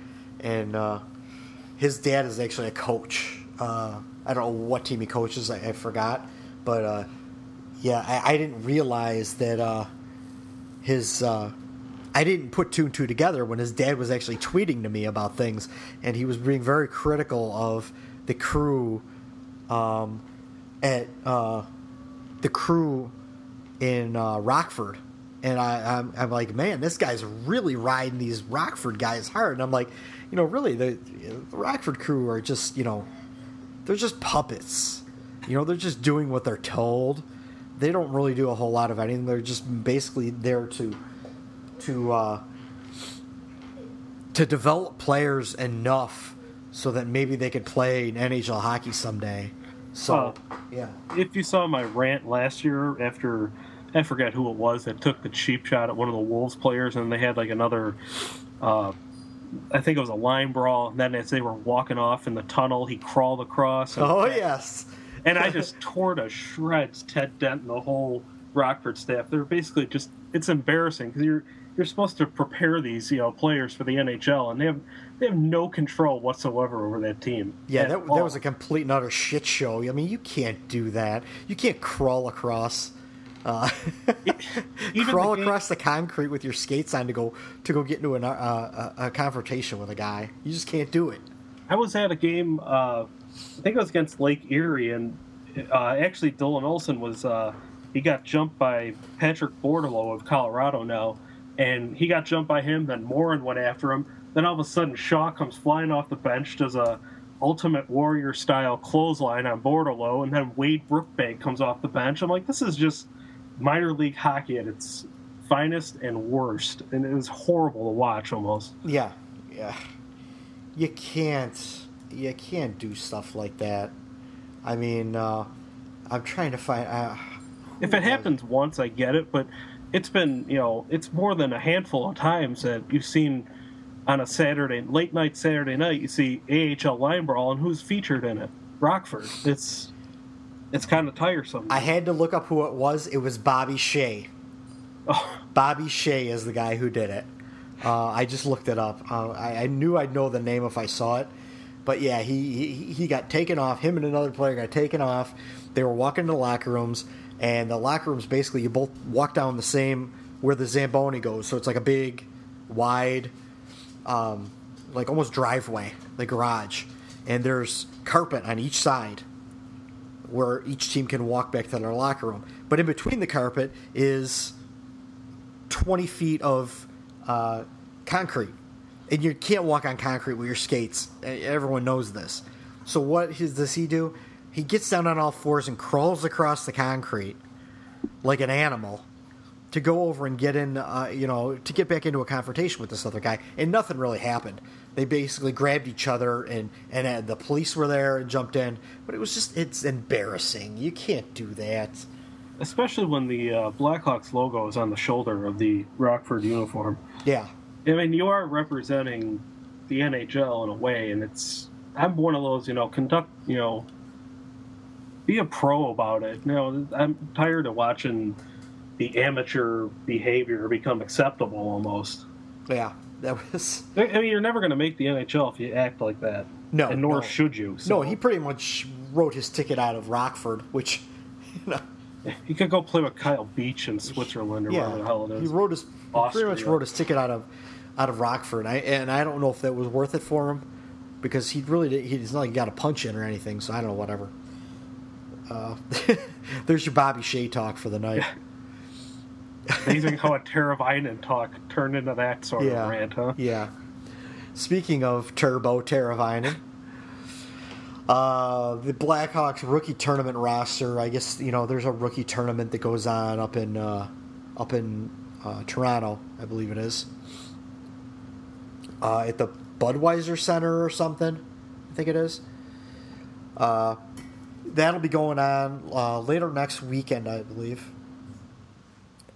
[SPEAKER 2] And uh, his dad is actually a coach. Uh, I don't know what team he coaches. I, I forgot, but uh, yeah, I, I didn't realize that uh, his uh, I didn't put two and two together when his dad was actually tweeting to me about things, and he was being very critical of the crew um, at uh, the crew in uh, Rockford. And I, I'm, I'm like, man, this guy's really riding these Rockford guys hard. And I'm like, you know, really, the, the Rockford crew are just, you know, they're just puppets. You know, they're just doing what they're told. They don't really do a whole lot of anything. They're just basically there to to uh, to develop players enough so that maybe they could play in NHL hockey someday. So, yeah.
[SPEAKER 3] If you saw my rant last year after I forget who it was that took the cheap shot at one of the Wolves players, and they had like another. Uh, I think it was a line brawl. And then as they were walking off in the tunnel, he crawled across.
[SPEAKER 2] Oh yes.
[SPEAKER 3] And I [LAUGHS] just tore to shreds Ted Dent and the whole Rockford staff. They're basically just it's embarrassing because you're you're supposed to prepare these you know players for the NHL, and they have they have no control whatsoever over that team.
[SPEAKER 2] Yeah, that, that was a complete and utter shit show. I mean, you can't do that. You can't crawl across. Uh, [LAUGHS] crawl the across the concrete with your skates on to go to go get into an, uh, a, a, confrontation with a guy. You just can't do it.
[SPEAKER 3] I was at a game. Uh, I think it was against Lake Erie, and uh, actually Dylan Olsen was uh, he got jumped by Patrick Bordeleau of Colorado now, and he got jumped by him. Then Morin went after him. Then all of a sudden, Shaw comes flying off the bench, does a Ultimate Warrior style clothesline on Bordeleau, and then Wade Brookbank comes off the bench. I'm like, this is just minor league hockey at its finest and worst, and it was horrible to watch almost.
[SPEAKER 2] Yeah, yeah. You can't, you can't do stuff like that. I mean, uh, I'm trying to find. Uh,
[SPEAKER 3] if it happens once, I get it, but it's been, you know, it's more than a handful of times that you've seen on a Saturday, late night Saturday night, you see AHL line brawl, and who's featured in it? Rockford. It's it's kind of tiresome.
[SPEAKER 2] I had to look up who it was. It was Bobby Shea. Oh. Bobby Shea is the guy who did it. Uh, I just looked it up. Uh, I, I, knew I'd know the name if I saw it, but yeah, he, he he got taken off. Him and another player got taken off. They were walking to the locker rooms, and the locker rooms basically you both walk down the same where the Zamboni goes. So it's like a big, wide, um, like almost driveway, the garage, and there's carpet on each side where each team can walk back to their locker room. But in between the carpet is 20 feet of uh, concrete. And you can't walk on concrete with your skates. Everyone knows this. So what does he do? He gets down on all fours and crawls across the concrete like an animal to go over and get in, uh, you know, to get back into a confrontation with this other guy. And nothing really happened they basically grabbed each other and and uh, the police were there and jumped in but it was just it's embarrassing you can't do that
[SPEAKER 3] especially when the uh, blackhawks logo is on the shoulder of the rockford uniform
[SPEAKER 2] yeah
[SPEAKER 3] i mean you are representing the nhl in a way and it's i'm one of those you know conduct you know be a pro about it you know i'm tired of watching the amateur behavior become acceptable almost
[SPEAKER 2] yeah that was.
[SPEAKER 3] I mean, you're never going to make the NHL if you act like that.
[SPEAKER 2] No,
[SPEAKER 3] and nor
[SPEAKER 2] no.
[SPEAKER 3] should you. So.
[SPEAKER 2] No, he pretty much wrote his ticket out of Rockford, which, you know,
[SPEAKER 3] he could go play with Kyle Beach in Switzerland or yeah, wherever the hell it is.
[SPEAKER 2] He wrote his he pretty much wrote his ticket out of out of Rockford, I, and I don't know if that was worth it for him because he really did, he's not like he got a punch in or anything. So I don't know, whatever. Uh, [LAUGHS] there's your Bobby Shea talk for the night.
[SPEAKER 3] Amazing how a Teravainen talk turned into that sort
[SPEAKER 2] yeah,
[SPEAKER 3] of rant, huh?
[SPEAKER 2] Yeah. Speaking of Turbo Teravainen, uh, the Blackhawks rookie tournament roster. I guess you know there's a rookie tournament that goes on up in uh, up in uh, Toronto, I believe it is, uh, at the Budweiser Center or something. I think it is. Uh, that'll be going on uh, later next weekend, I believe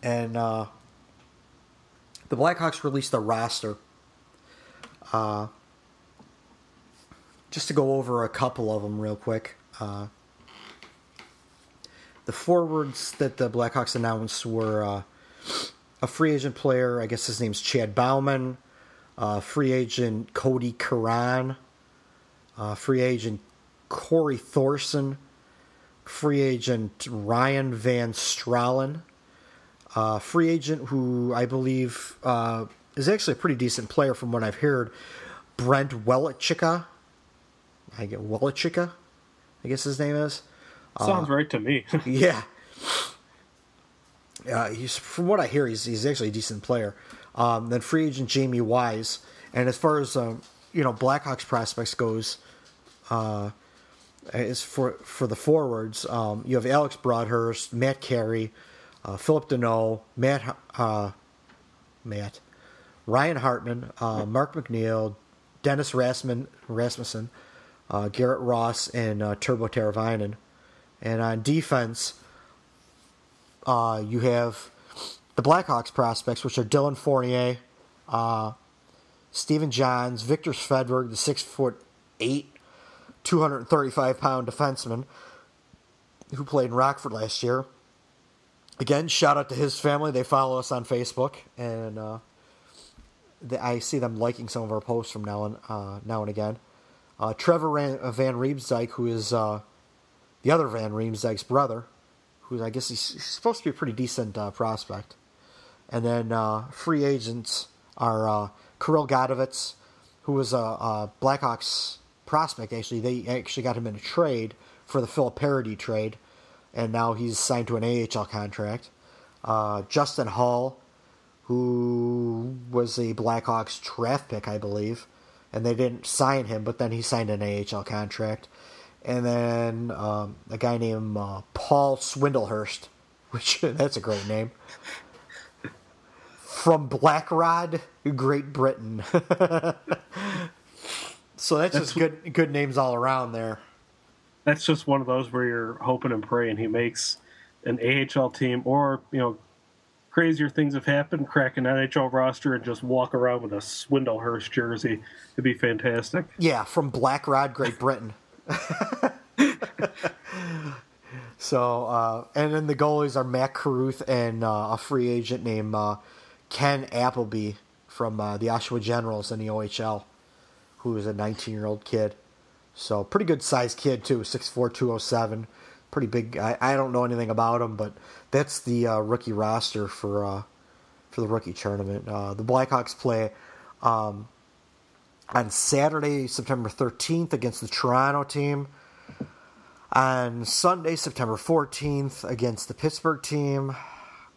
[SPEAKER 2] and uh, the Blackhawks released a roster. Uh, just to go over a couple of them real quick. Uh, the forwards that the Blackhawks announced were uh, a free agent player. I guess his name's Chad Bauman. Uh, free agent Cody Curran. Uh, free agent Corey Thorson. Free agent Ryan Van Stralen Uh, free agent who I believe uh, is actually a pretty decent player from what I've heard. Brent Welichika. I get Welichika, I guess his name is.
[SPEAKER 3] Sounds right to me. [LAUGHS]
[SPEAKER 2] Yeah. Uh, he's from what I hear, he's he's actually a decent player. Um, then free agent Jamie Wise, and as far as um, you know, Blackhawks prospects goes, uh, is for for the forwards, um, you have Alex Broadhurst, Matt Carey, uh, Phillip Danault, Matt uh, Matt, Ryan Hartman, uh, Mark McNeill, Dennis Rasmussen, Rasmussen, uh, Garrett Ross, and uh, Turbo Teravainen. And on defense, uh, you have the Blackhawks prospects, which are Dillon Fournier, uh, Stephen Johns, Viktor Svedberg, the six foot eight, 235 pound defenseman who played in Rockford last year. Again, shout out to his family. They follow us on Facebook, and uh, the, I see them liking some of our posts from now and uh, now and again. Uh, Trevor uh, Van Riemsdyk, who is uh, the other Van Riemsdyk's brother, who I guess he's, he's supposed to be a pretty decent uh, prospect. And then uh, free agents are uh, Kirill who was a, a Blackhawks prospect. Actually, they actually got him in a trade for the Philippe Paradis trade, and now he's signed to an AHL contract. Uh, Justin Hall, who was a Blackhawks draft pick, I believe, and they didn't sign him, but then he signed an AHL contract. And then um, a guy named uh, Paul Swindlehurst, [LAUGHS] which that's a great name, from Blackrod, Great Britain. [LAUGHS] so that's,
[SPEAKER 3] That's-
[SPEAKER 2] just good good names all around there.
[SPEAKER 3] That's just one of those where you're hoping and praying he makes an AHL team, or you know, crazier things have happened. Crack an NHL roster and just walk around with a Swindlehurst jersey. It'd be fantastic.
[SPEAKER 2] Yeah, from Blackrod, Great Britain. [LAUGHS] so, uh, and then the goalies are Mac Carruth and uh, a free agent named uh, Ken Appleby from uh, the Oshawa Generals in the OHL, who is a 19 year old kid. So, pretty good sized kid, too, 6'4, 207. Pretty big. I, I don't know anything about him, but that's the uh, rookie roster for uh, for the rookie tournament. Uh, the Blackhawks play um, on Saturday, September 13th, against the Toronto team. On Sunday, September 14th, against the Pittsburgh team.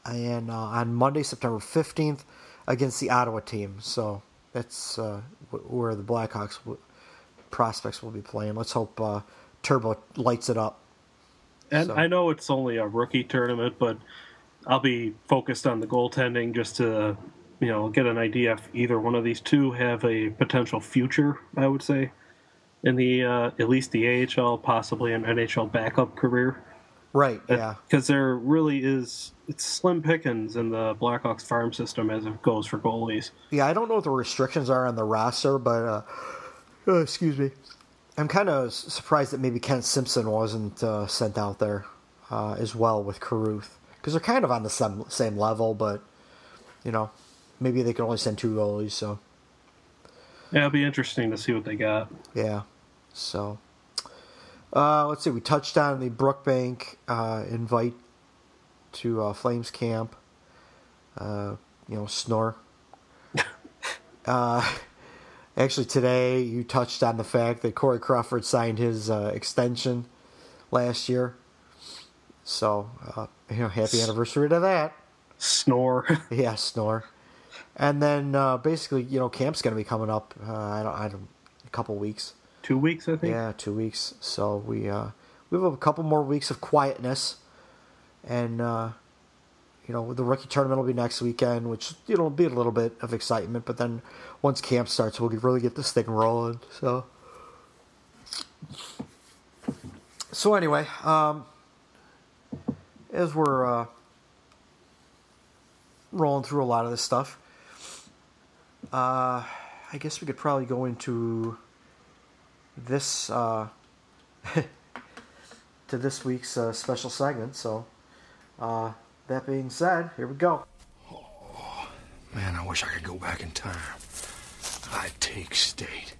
[SPEAKER 2] And uh, on Monday, September 15th, against the Ottawa team. So that's uh, where the Blackhawks w- prospects will be playing. Let's hope uh, Turbo lights it up.
[SPEAKER 3] And
[SPEAKER 2] So-
[SPEAKER 3] I know it's only a rookie tournament, but I'll be focused on the goaltending just to, you know, get an idea if either one of these two have a potential future. I would say, in the uh, at least the AHL, possibly an NHL backup career.
[SPEAKER 2] Right, yeah.
[SPEAKER 3] Because there really is it's slim pickings in the Blackhawks farm system as it goes for goalies.
[SPEAKER 2] Yeah, I don't know what the restrictions are on the roster, but uh, uh, excuse me, I'm kind of surprised that maybe Kent Simpson wasn't uh, sent out there uh, as well with Carruth because they're kind of on the same, same level, but you know, maybe they can only send two goalies. So
[SPEAKER 3] Yeah, it'll be interesting to see what they got.
[SPEAKER 2] yeah, so uh, let's see. We touched on the Brookbank uh, invite to uh, Flames camp. Uh, you know, snore. [LAUGHS] uh, actually, today you touched on the fact that Corey Crawford signed his uh, extension last year. So, uh, you know, happy anniversary to that.
[SPEAKER 3] Snore. [LAUGHS]
[SPEAKER 2] Yeah, snore. And then uh, basically, you know, camp's going to be coming up. Uh, I don't, I don't, a couple weeks.
[SPEAKER 3] Two weeks, I think.
[SPEAKER 2] Yeah, two weeks. So we uh, we have a couple more weeks of quietness, and uh, you know the rookie tournament will be next weekend, which you know will be a little bit of excitement. But then once camp starts, we'll really get this thing rolling. So so anyway, um, as we're uh, rolling through a lot of this stuff, uh, I guess we could probably go into this uh, [LAUGHS] to this week's uh, special segment. So, uh, that being said, here we go.
[SPEAKER 4] Oh, Man, I wish I could go back in time. I'd take state.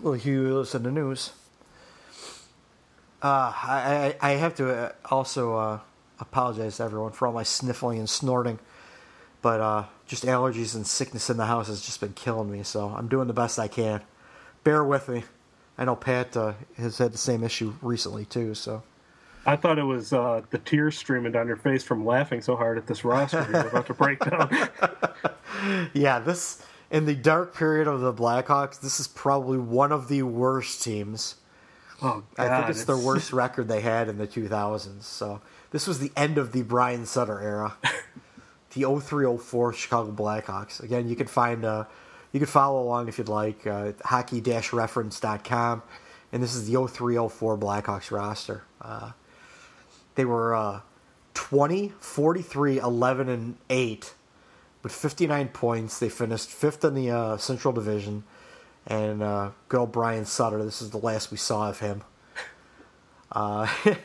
[SPEAKER 2] Little Hughes in the news. Uh, I, I I have to uh, also uh, apologize to everyone for all my sniffling and snorting, but uh, just allergies and sickness in the house has just been killing me. So I'm doing the best I can. Bear with me. I know Pat uh, has had the same issue recently too. So
[SPEAKER 3] I thought it was uh, the tears streaming down your face from laughing so hard at this roster you're about to break down. [LAUGHS]
[SPEAKER 2] yeah, this in the dark period of the Blackhawks, this is probably one of the worst teams.
[SPEAKER 3] Oh,
[SPEAKER 2] I think it's, the worst [LAUGHS] record they had in the 2000s. So this was the end of the Brian Sutter era. [LAUGHS] the 0304 Chicago Blackhawks. Again, you can find uh, you can follow along if you'd like uh, hockey-reference.com and this is the 0304 Blackhawks roster. Uh, they were uh, 20, 43, 11 and 8 with 59 points. They finished 5th in the uh, Central Division and uh, good old Brian Sutter. This is the last we saw of him. Uh, [LAUGHS]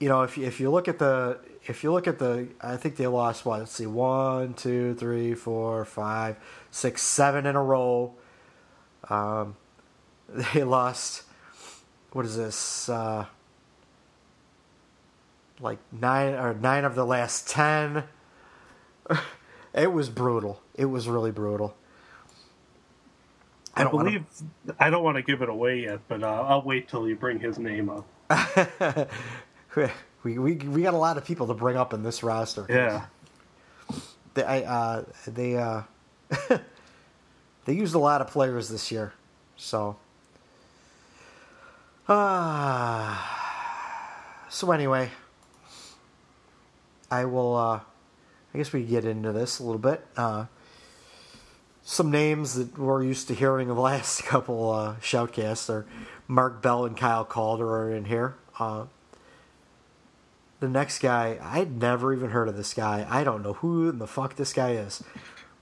[SPEAKER 2] you know, if you, if you look at the if you look at the, I think they lost what? Let's see, one, two, three, four, five, six, seven in a row. Um, [LAUGHS] they lost. What is this? Uh, like nine or nine of the last ten. [LAUGHS] it was brutal. It was really brutal.
[SPEAKER 3] I,
[SPEAKER 2] don't wanna-
[SPEAKER 3] believe I don't want to give it away yet, but uh, I'll wait till you bring his name up. [LAUGHS]
[SPEAKER 2] we, we we got a lot of people to bring up in this roster.
[SPEAKER 3] Yeah,
[SPEAKER 2] They I, uh, they uh, [LAUGHS] they used a lot of players this year, so. Uh, [SIGHS] so anyway, I will. Uh, I guess we get into this a little bit. Uh, some names that we're used to hearing in the [LAUGHS] last couple uh, shoutcasts are Mark Bell and Kyle Calder are in here. Uh, the next guy, I'd never even heard of this guy. I don't know who in the fuck this guy is.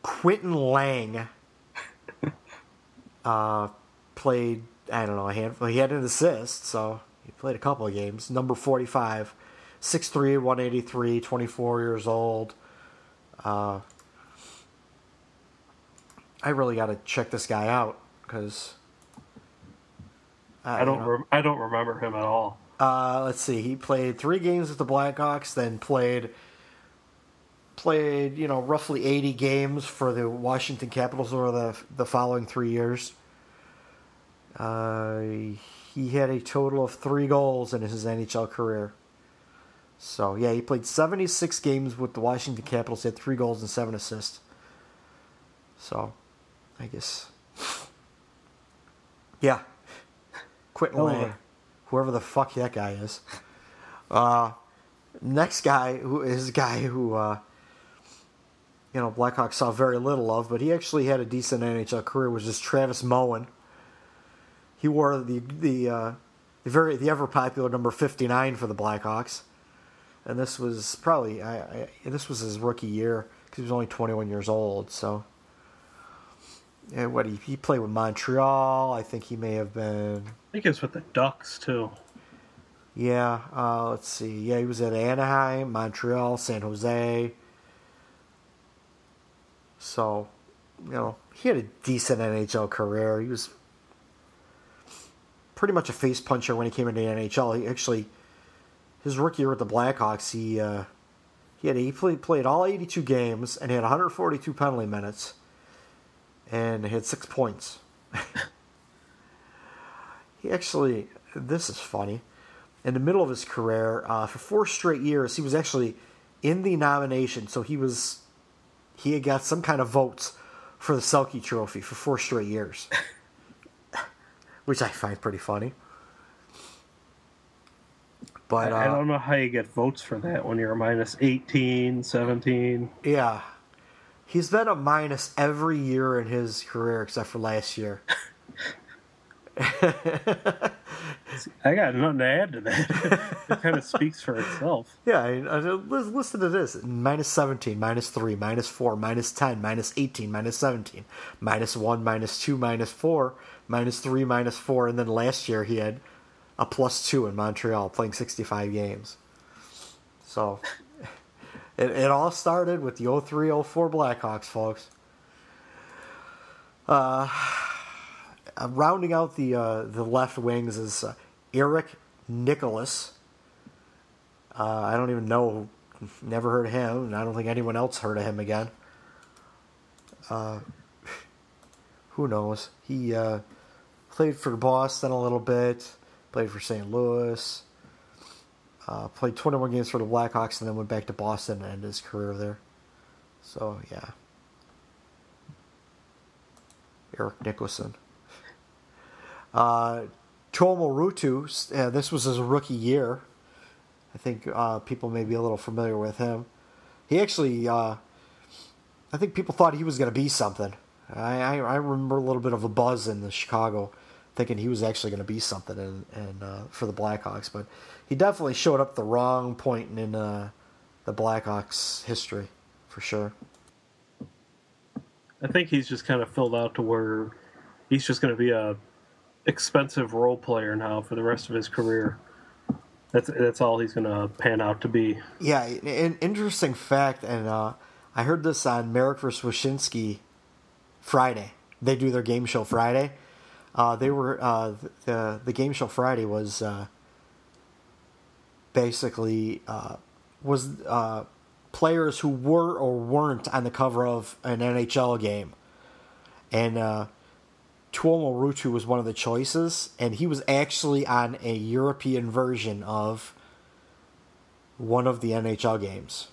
[SPEAKER 2] Quintin Laing uh, played, I don't know, a handful. He had an assist, so he played a couple of games. Number 45, 6'3, 183, 24 years old. Uh, I really got to check this guy out because
[SPEAKER 3] I don't. Rem- I don't remember him at all.
[SPEAKER 2] uh, let's see. He played three games with the Blackhawks, then played played you know roughly eighty games for the Washington Capitals over the the following three years. Uh, he had a total of three goals in his NHL career. So yeah, he played seventy six games with the Washington Capitals. He had three goals and seven assists. So, I guess, yeah,
[SPEAKER 3] Quintin.
[SPEAKER 2] Laing, whoever the fuck that guy is. Uh, next guy who is a guy who uh, you know Blackhawks saw very little of, but he actually had a decent NHL career. Was just Travis Moen. He wore the the uh, the very the ever popular number fifty nine for the Blackhawks, and this was probably I, I this was his rookie year because he was only twenty one years old. So. Yeah, what he he played with Montreal. I think he may have been
[SPEAKER 3] I think it's with the Ducks too.
[SPEAKER 2] yeah, uh, let's see. Yeah, he was at Anaheim, Montreal, San Jose. So, you know, he had a decent NHL career. He was pretty much a face puncher when he came into the NHL. He actually, his rookie year with the Blackhawks, he uh, he had he played played all 82 games and he had 142 penalty minutes, and he had six points. [LAUGHS] he actually, this is funny in the middle of his career, uh, for four straight years, he was actually in the nomination. So he was, he had got some kind of votes for the Selke Trophy for four straight years, [LAUGHS] which I find pretty funny. But
[SPEAKER 3] I, I
[SPEAKER 2] uh,
[SPEAKER 3] don't know how you get votes for that when you're a minus 18, 17.
[SPEAKER 2] yeah, he's been a minus every year in his career except for last year. [LAUGHS]
[SPEAKER 3] I got nothing to add to that. [LAUGHS] it kind of speaks for itself.
[SPEAKER 2] Yeah, I, I, listen to this: minus seventeen, minus three, minus four, minus ten, minus eighteen, minus seventeen, minus one, minus two, minus four, minus three, minus four, and then last year he had a plus two in Montreal, playing sixty-five games. So [LAUGHS] it, it all started with the 03-04 Blackhawks, folks. Uh, [SIGHS] rounding out the uh, the left wings is uh, Eric Nickulas. Uh, I don't even know, never heard of him, and I don't think anyone else heard of him again. Uh, [LAUGHS] who knows? He uh, played for Boston a little bit, played for St. Louis, uh, played 21 games for the Blackhawks, and then went back to Boston and ended his career there. So, yeah. Eric Nicholson. Uh, Tuomo Ruutu, uh, this was his rookie year. I think uh, people may be a little familiar with him. He actually, uh, I think people thought he was going to be something. I, I remember a little bit of a buzz in the Chicago, thinking he was actually going to be something in, in uh, for the Blackhawks, but he definitely showed up the wrong point in uh, the Blackhawks history, for sure.
[SPEAKER 3] I think he's just kind of filled out to where he's just going to be a expensive role player now for the rest of his career. That's that's all he's going to pan out to be.
[SPEAKER 2] Yeah, an interesting fact, and uh, I heard this on Marek vs. Wyshynski Friday. They do their game show Friday. Uh, they were uh, the the game show Friday was uh, basically uh, was uh, players who were or weren't on the cover of an NHL game, and uh, Tuomo Ruutu was one of the choices, and he was actually on a European version of one of the NHL games,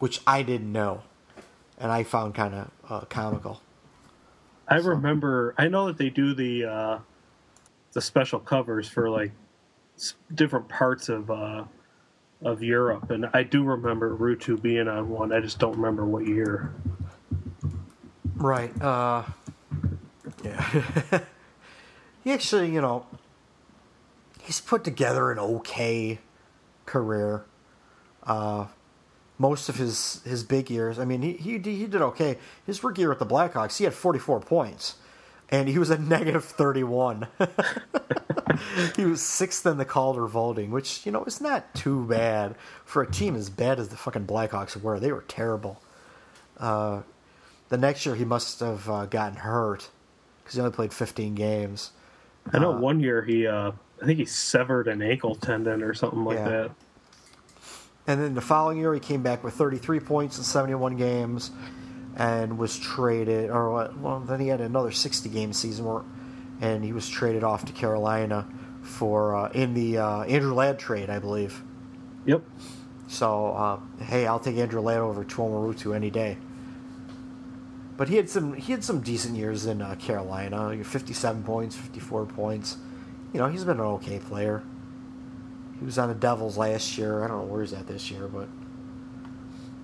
[SPEAKER 2] which I didn't know, and I found kind of uh, comical.
[SPEAKER 3] I remember. I know that they do the uh, the special covers for like different parts of uh, of Europe, and I do remember Ruutu being on one. I just don't remember what year.
[SPEAKER 2] Right. Uh, yeah. [LAUGHS] he actually, you know, he's put together an okay career. Uh, most of his his big years, I mean, he he he did okay. His rookie year with the Blackhawks, he had 44 points, and he was a negative 31. [LAUGHS] he was sixth in the Calder voting, which you know is not too bad for a team as bad as the fucking Blackhawks were. They were terrible. Uh, the next year he must have uh, gotten hurt because he only played 15 games.
[SPEAKER 3] I know one year he, uh, I think he severed an ankle tendon or something like
[SPEAKER 2] Yeah.
[SPEAKER 3] that.
[SPEAKER 2] And then the following year he came back with 33 points in 71 games and was traded, or what, well, then he had another 60 game season where, and he was traded off to Carolina for uh, in the uh, Andrew Ladd trade, I believe.
[SPEAKER 3] Yep.
[SPEAKER 2] So, uh, hey, I'll take Andrew Ladd over Tuomo Ruutu any day. But he had some he had some decent years in uh, Carolina. 57 points, 54 points. You know, he's been an okay player. He was on the Devils last year. I don't know where he's at this year, but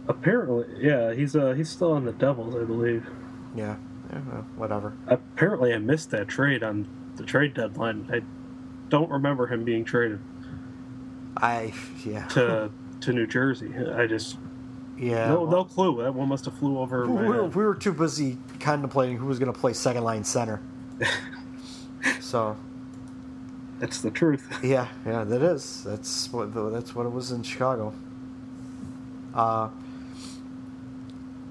[SPEAKER 3] Apparently, yeah, he's uh he's still on the Devils, I believe.
[SPEAKER 2] yeah, yeah well, whatever.
[SPEAKER 3] Apparently, I missed that trade on the trade deadline. I don't remember him being traded
[SPEAKER 2] I yeah
[SPEAKER 3] to [LAUGHS] to New Jersey. I just
[SPEAKER 2] yeah.
[SPEAKER 3] no
[SPEAKER 2] well,
[SPEAKER 3] no clue. That one must have flew over.
[SPEAKER 2] we,
[SPEAKER 3] my
[SPEAKER 2] were,
[SPEAKER 3] head.
[SPEAKER 2] we were too busy contemplating who was going to play second line center. [LAUGHS] so
[SPEAKER 3] That's the truth. [LAUGHS]
[SPEAKER 2] Yeah, yeah, that is. That's what that's what it was in Chicago. Uh,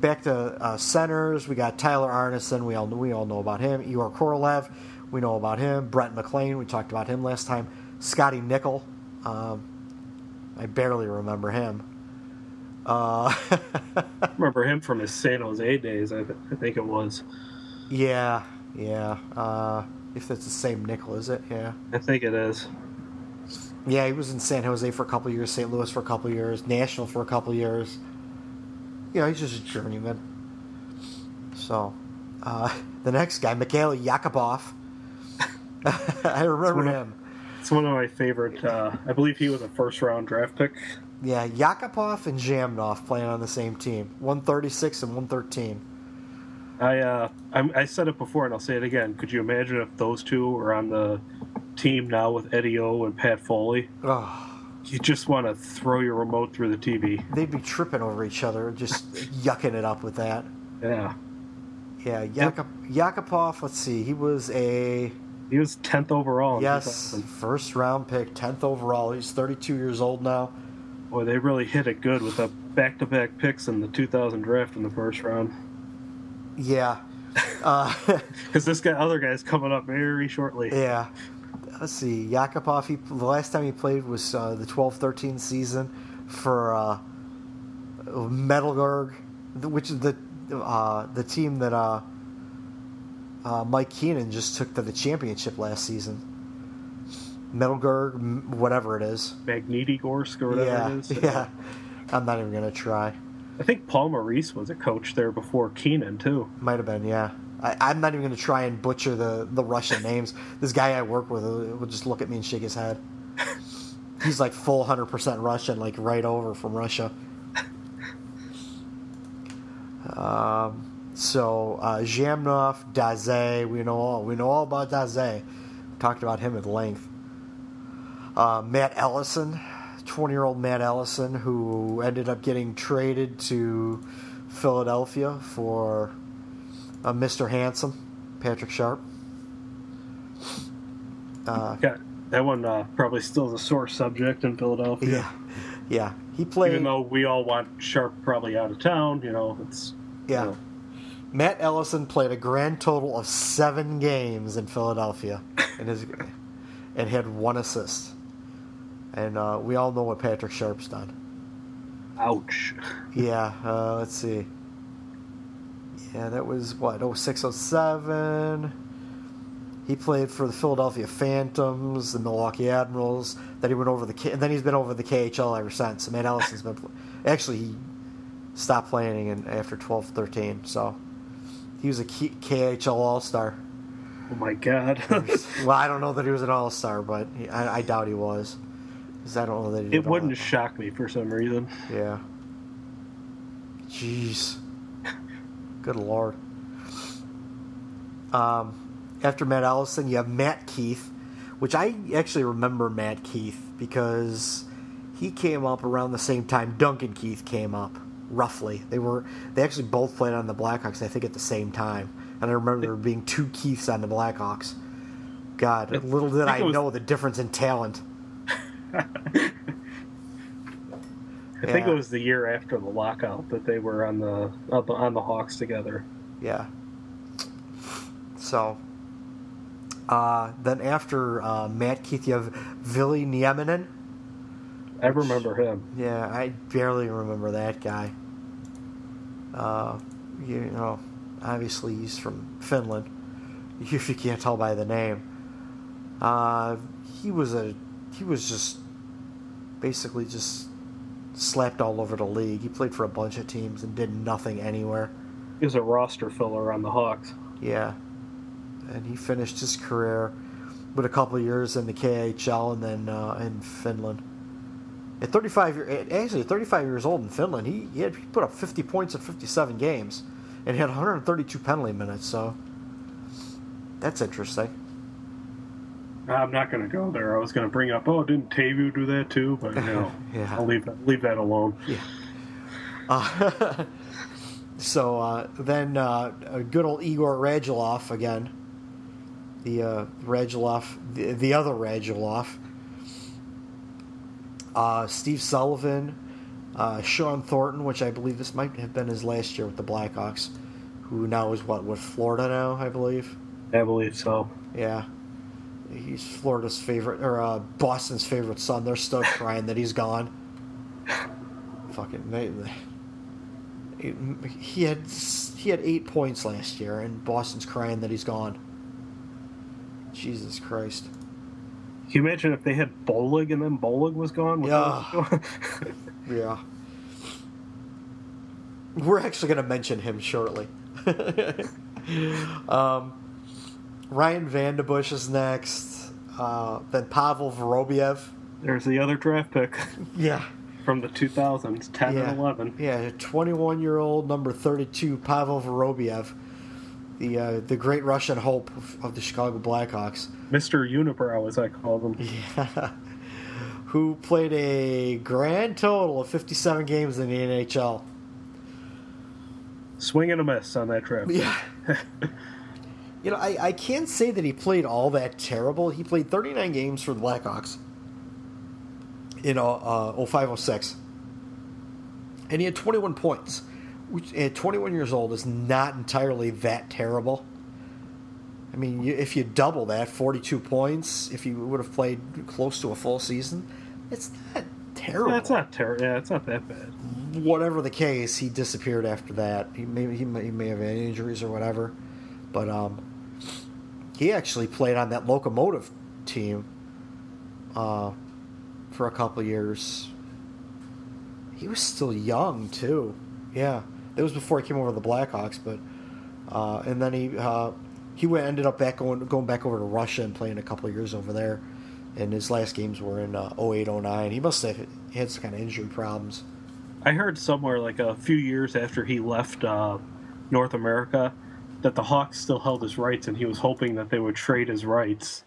[SPEAKER 2] back to uh, centers, we got Tyler Arnason. We all we all know about him. Igor Korolev, we know about him. Brett McLean, we talked about him last time. Scotty Nichol, um, I barely remember him. Uh,
[SPEAKER 3] I [LAUGHS] remember him from his San Jose days. I, th- I think it was.
[SPEAKER 2] yeah, yeah. Uh, if that's the same Nichol, is it? Yeah.
[SPEAKER 3] I think it is.
[SPEAKER 2] Yeah, he was in San Jose for a couple years, St. Louis for a couple years, National for a couple years. You know, he's just a journeyman. So, uh, [LAUGHS] the next guy, Mikhail Yakubov. [LAUGHS] I remember
[SPEAKER 3] of-
[SPEAKER 2] him.
[SPEAKER 3] It's one of my favorite. Uh, I believe he was a first round draft pick.
[SPEAKER 2] Yeah, Yakubov and Zhamnov playing on the same team. 136 and 113.
[SPEAKER 3] I uh, I'm, I said it before and I'll say it again. Could you imagine if those two were on the team now with Eddie O and Pat Foley?
[SPEAKER 2] Oh,
[SPEAKER 3] You just want to throw your remote through the TV.
[SPEAKER 2] they'd be tripping over each other, just [LAUGHS] yucking it up with that.
[SPEAKER 3] Yeah,
[SPEAKER 2] Yeah, Yakup, Yakubov, let's see, he was a
[SPEAKER 3] he was tenth overall.
[SPEAKER 2] yes first round pick, 10th overall. He's 32 years old now.
[SPEAKER 3] Boy, they really hit it good with the back-to-back picks in the 2000 draft in the first round.
[SPEAKER 2] Yeah. [LAUGHS]
[SPEAKER 3] Because this guy, other guy's coming up very shortly.
[SPEAKER 2] Yeah. Let's see. Yakubov, he, the last time he played was uh, the 12 13 season for uh, Metallurg, which is the uh, the team that uh, uh, Mike Keenan just took to the championship last season. Metallurg, whatever it is.
[SPEAKER 3] Magnitogorsk or whatever
[SPEAKER 2] yeah,
[SPEAKER 3] it is. [LAUGHS]
[SPEAKER 2] yeah. I'm not even going to try.
[SPEAKER 3] I think Paul Maurice was a coach there before Keenan too.
[SPEAKER 2] Might have been, yeah. I, I'm not even going to try and butcher the, the Russian names. This guy I work with uh, will just look at me and shake his head. [LAUGHS] He's like full 100% Russian, like right over from Russia. Um, so uh, Zhamnov, Daze, we know all we know all about Daze. Talked about him at length. Uh, Matt Ellison, 20 year old Matt Ellison, who ended up getting traded to Philadelphia for uh, Mr. Handsome, Patrick Sharp. Uh,
[SPEAKER 3] Yeah, that one uh, probably still is a sore subject in Philadelphia.
[SPEAKER 2] yeah, yeah. He played.
[SPEAKER 3] Even though we all want Sharp probably out of town, you know, it's
[SPEAKER 2] Yeah.
[SPEAKER 3] you know,
[SPEAKER 2] Matt Ellison played a grand total of seven games in Philadelphia, and his and had one assist. And uh, we all know what Patrick Sharp's done.
[SPEAKER 3] ouch. [LAUGHS]
[SPEAKER 2] Yeah, uh, let's see. Yeah, that was what 06, 07. He played for the Philadelphia Phantoms, the Milwaukee Admirals. Then he went over the K- and then he's been over the KHL ever since. Matt Ellison's been actually he stopped playing in, after 12, 13. So he was a K- KHL All Star.
[SPEAKER 3] Oh my god. [LAUGHS]
[SPEAKER 2] well, I don't know that he was an All Star, but he, I, I doubt he was. 'Cause I don't that he. did
[SPEAKER 3] it wouldn't
[SPEAKER 2] that.
[SPEAKER 3] shock me for some reason.
[SPEAKER 2] Yeah. Jeez. Good lord. Um, after Matt Allison, you have Matt Keith, which I actually remember Matt Keith because he came up around the same time Duncan Keith came up. Roughly, they were they actually both played on the Blackhawks. I think at the same time, and I remember there being two Keiths on the Blackhawks. God, little did
[SPEAKER 3] I
[SPEAKER 2] I,
[SPEAKER 3] was-
[SPEAKER 2] know the difference in talent.
[SPEAKER 3] I think it was the year after the lockout that they were on the on the, on the Hawks together.
[SPEAKER 2] Yeah. So, uh, then after uh, Matt Keith, you have Ville Nieminen.
[SPEAKER 3] I remember him.
[SPEAKER 2] Yeah, I barely remember that guy. Uh, you know, obviously he's from Finland. [LAUGHS] If you can't tell by the name, uh, he was a he was just basically just slapped all over the league. He played for a bunch of teams and did nothing anywhere.
[SPEAKER 3] He was a roster filler on the Hawks.
[SPEAKER 2] Yeah, and he finished his career with a couple of years in the KHL and then uh, in Finland. At 35, year- actually 35 years old in Finland, he, he had he put up 50 points in 57 games, and he had 132 penalty minutes. So that's interesting.
[SPEAKER 3] I'm not going to go there. I was going to bring up, oh, didn't Teuvo do that too? But no, [LAUGHS]
[SPEAKER 2] Yeah.
[SPEAKER 3] I'll leave that leave that alone.
[SPEAKER 2] Uh, [LAUGHS] so uh, then uh, a good old Igor Radulov again. The uh, Radulov, the, the other Radulov. Uh, Steve Sullivan, uh, Shawn Thornton, which I believe this might have been his last year with the Blackhawks, who now is what with Florida now, I believe.
[SPEAKER 3] I believe so.
[SPEAKER 2] Yeah. He's Florida's favorite, or uh, Boston's favorite son. They're still crying that he's gone. Fucking, they, they- he had he had eight points last year, and Boston's crying that he's gone. Jesus Christ!
[SPEAKER 3] Can you imagine if they had Bollig and then Bollig was gone?
[SPEAKER 2] Yeah.
[SPEAKER 3] was [LAUGHS] going-
[SPEAKER 2] Yeah. We're actually going to mention him shortly. [LAUGHS] um, Ryan VandenBussche is next. Uh, then Pavel Vorobiev.
[SPEAKER 3] There's the other draft pick [LAUGHS]
[SPEAKER 2] Yeah.
[SPEAKER 3] from the 2000s, 10
[SPEAKER 2] yeah.
[SPEAKER 3] and 11.
[SPEAKER 2] Yeah, 21 year old, number 32, Pavel Vorobiev, the uh, the great Russian hope of, of the Chicago Blackhawks,
[SPEAKER 3] Mr. Unibrow, as I call them. [LAUGHS]
[SPEAKER 2] who played a grand total of 57 games in the NHL.
[SPEAKER 3] Swing and a miss on that trip.
[SPEAKER 2] Yeah. [LAUGHS] you know, I, I can't say that he played all that terrible. He played 39 games for the Blackhawks in uh, uh, 05 06. And he had 21 points, which at 21 years old is not entirely that terrible. I mean, you, if you double that, 42 points, if you would have played close to a full season, it's not terrible.
[SPEAKER 3] Yeah, it's not terrible. Yeah, it's not that bad.
[SPEAKER 2] Whatever the case, he disappeared after that. He may he may, he may have had injuries or whatever, but um, he actually played on that locomotive team uh, for a couple years. He was still young too. Yeah, that was before he came over to the Blackhawks. But uh, and then he uh, he went, ended up back going going back over to Russia and playing a couple years over there. And his last games were in uh, 08, 09. He must have had some kind of injury problems.
[SPEAKER 3] I heard somewhere like a few years after he left uh, North America that the Hawks still held his rights, and he was hoping that they would trade his rights.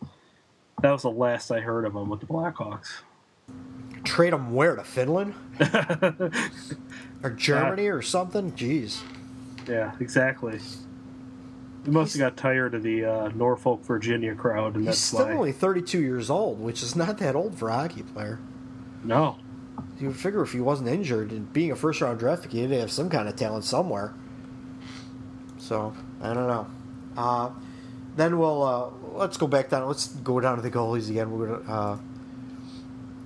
[SPEAKER 3] That was the last I heard of him with the Blackhawks.
[SPEAKER 2] Trade him where to Finland [LAUGHS] or Germany or something? Jeez.
[SPEAKER 3] Yeah, exactly. He must have got tired of the uh, Norfolk, Virginia crowd, and
[SPEAKER 2] He's
[SPEAKER 3] that's
[SPEAKER 2] still
[SPEAKER 3] why.
[SPEAKER 2] only 32 years old, which is not that old for a hockey player.
[SPEAKER 3] No,
[SPEAKER 2] You would figure if he wasn't injured and being a first round draft pick, he'd have some kind of talent somewhere. So I don't know. Uh, then we'll uh, let's go back down. Let's go down to the goalies again. We're gonna uh,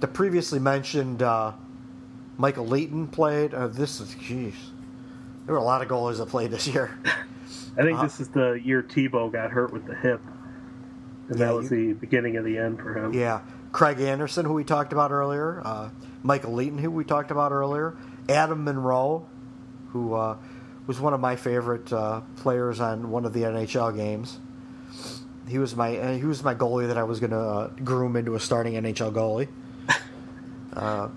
[SPEAKER 2] the previously mentioned uh, Michael Leighton played. Uh, this is jeez. There were a lot of goalies that played this year. [LAUGHS]
[SPEAKER 3] I think
[SPEAKER 2] Uh-huh.
[SPEAKER 3] this is the year Thibault got hurt with the hip, and
[SPEAKER 2] Yeah,
[SPEAKER 3] that was
[SPEAKER 2] you-
[SPEAKER 3] the beginning of the end for him.
[SPEAKER 2] Yeah, Craig Anderson, who we talked about earlier, uh, Michael Leighton, who we talked about earlier, Adam Munro, who uh, was one of my favorite uh, players on one of the NHL games. He was my uh, he was my goalie that I was going to uh, groom into a starting NHL goalie. [LAUGHS] uh,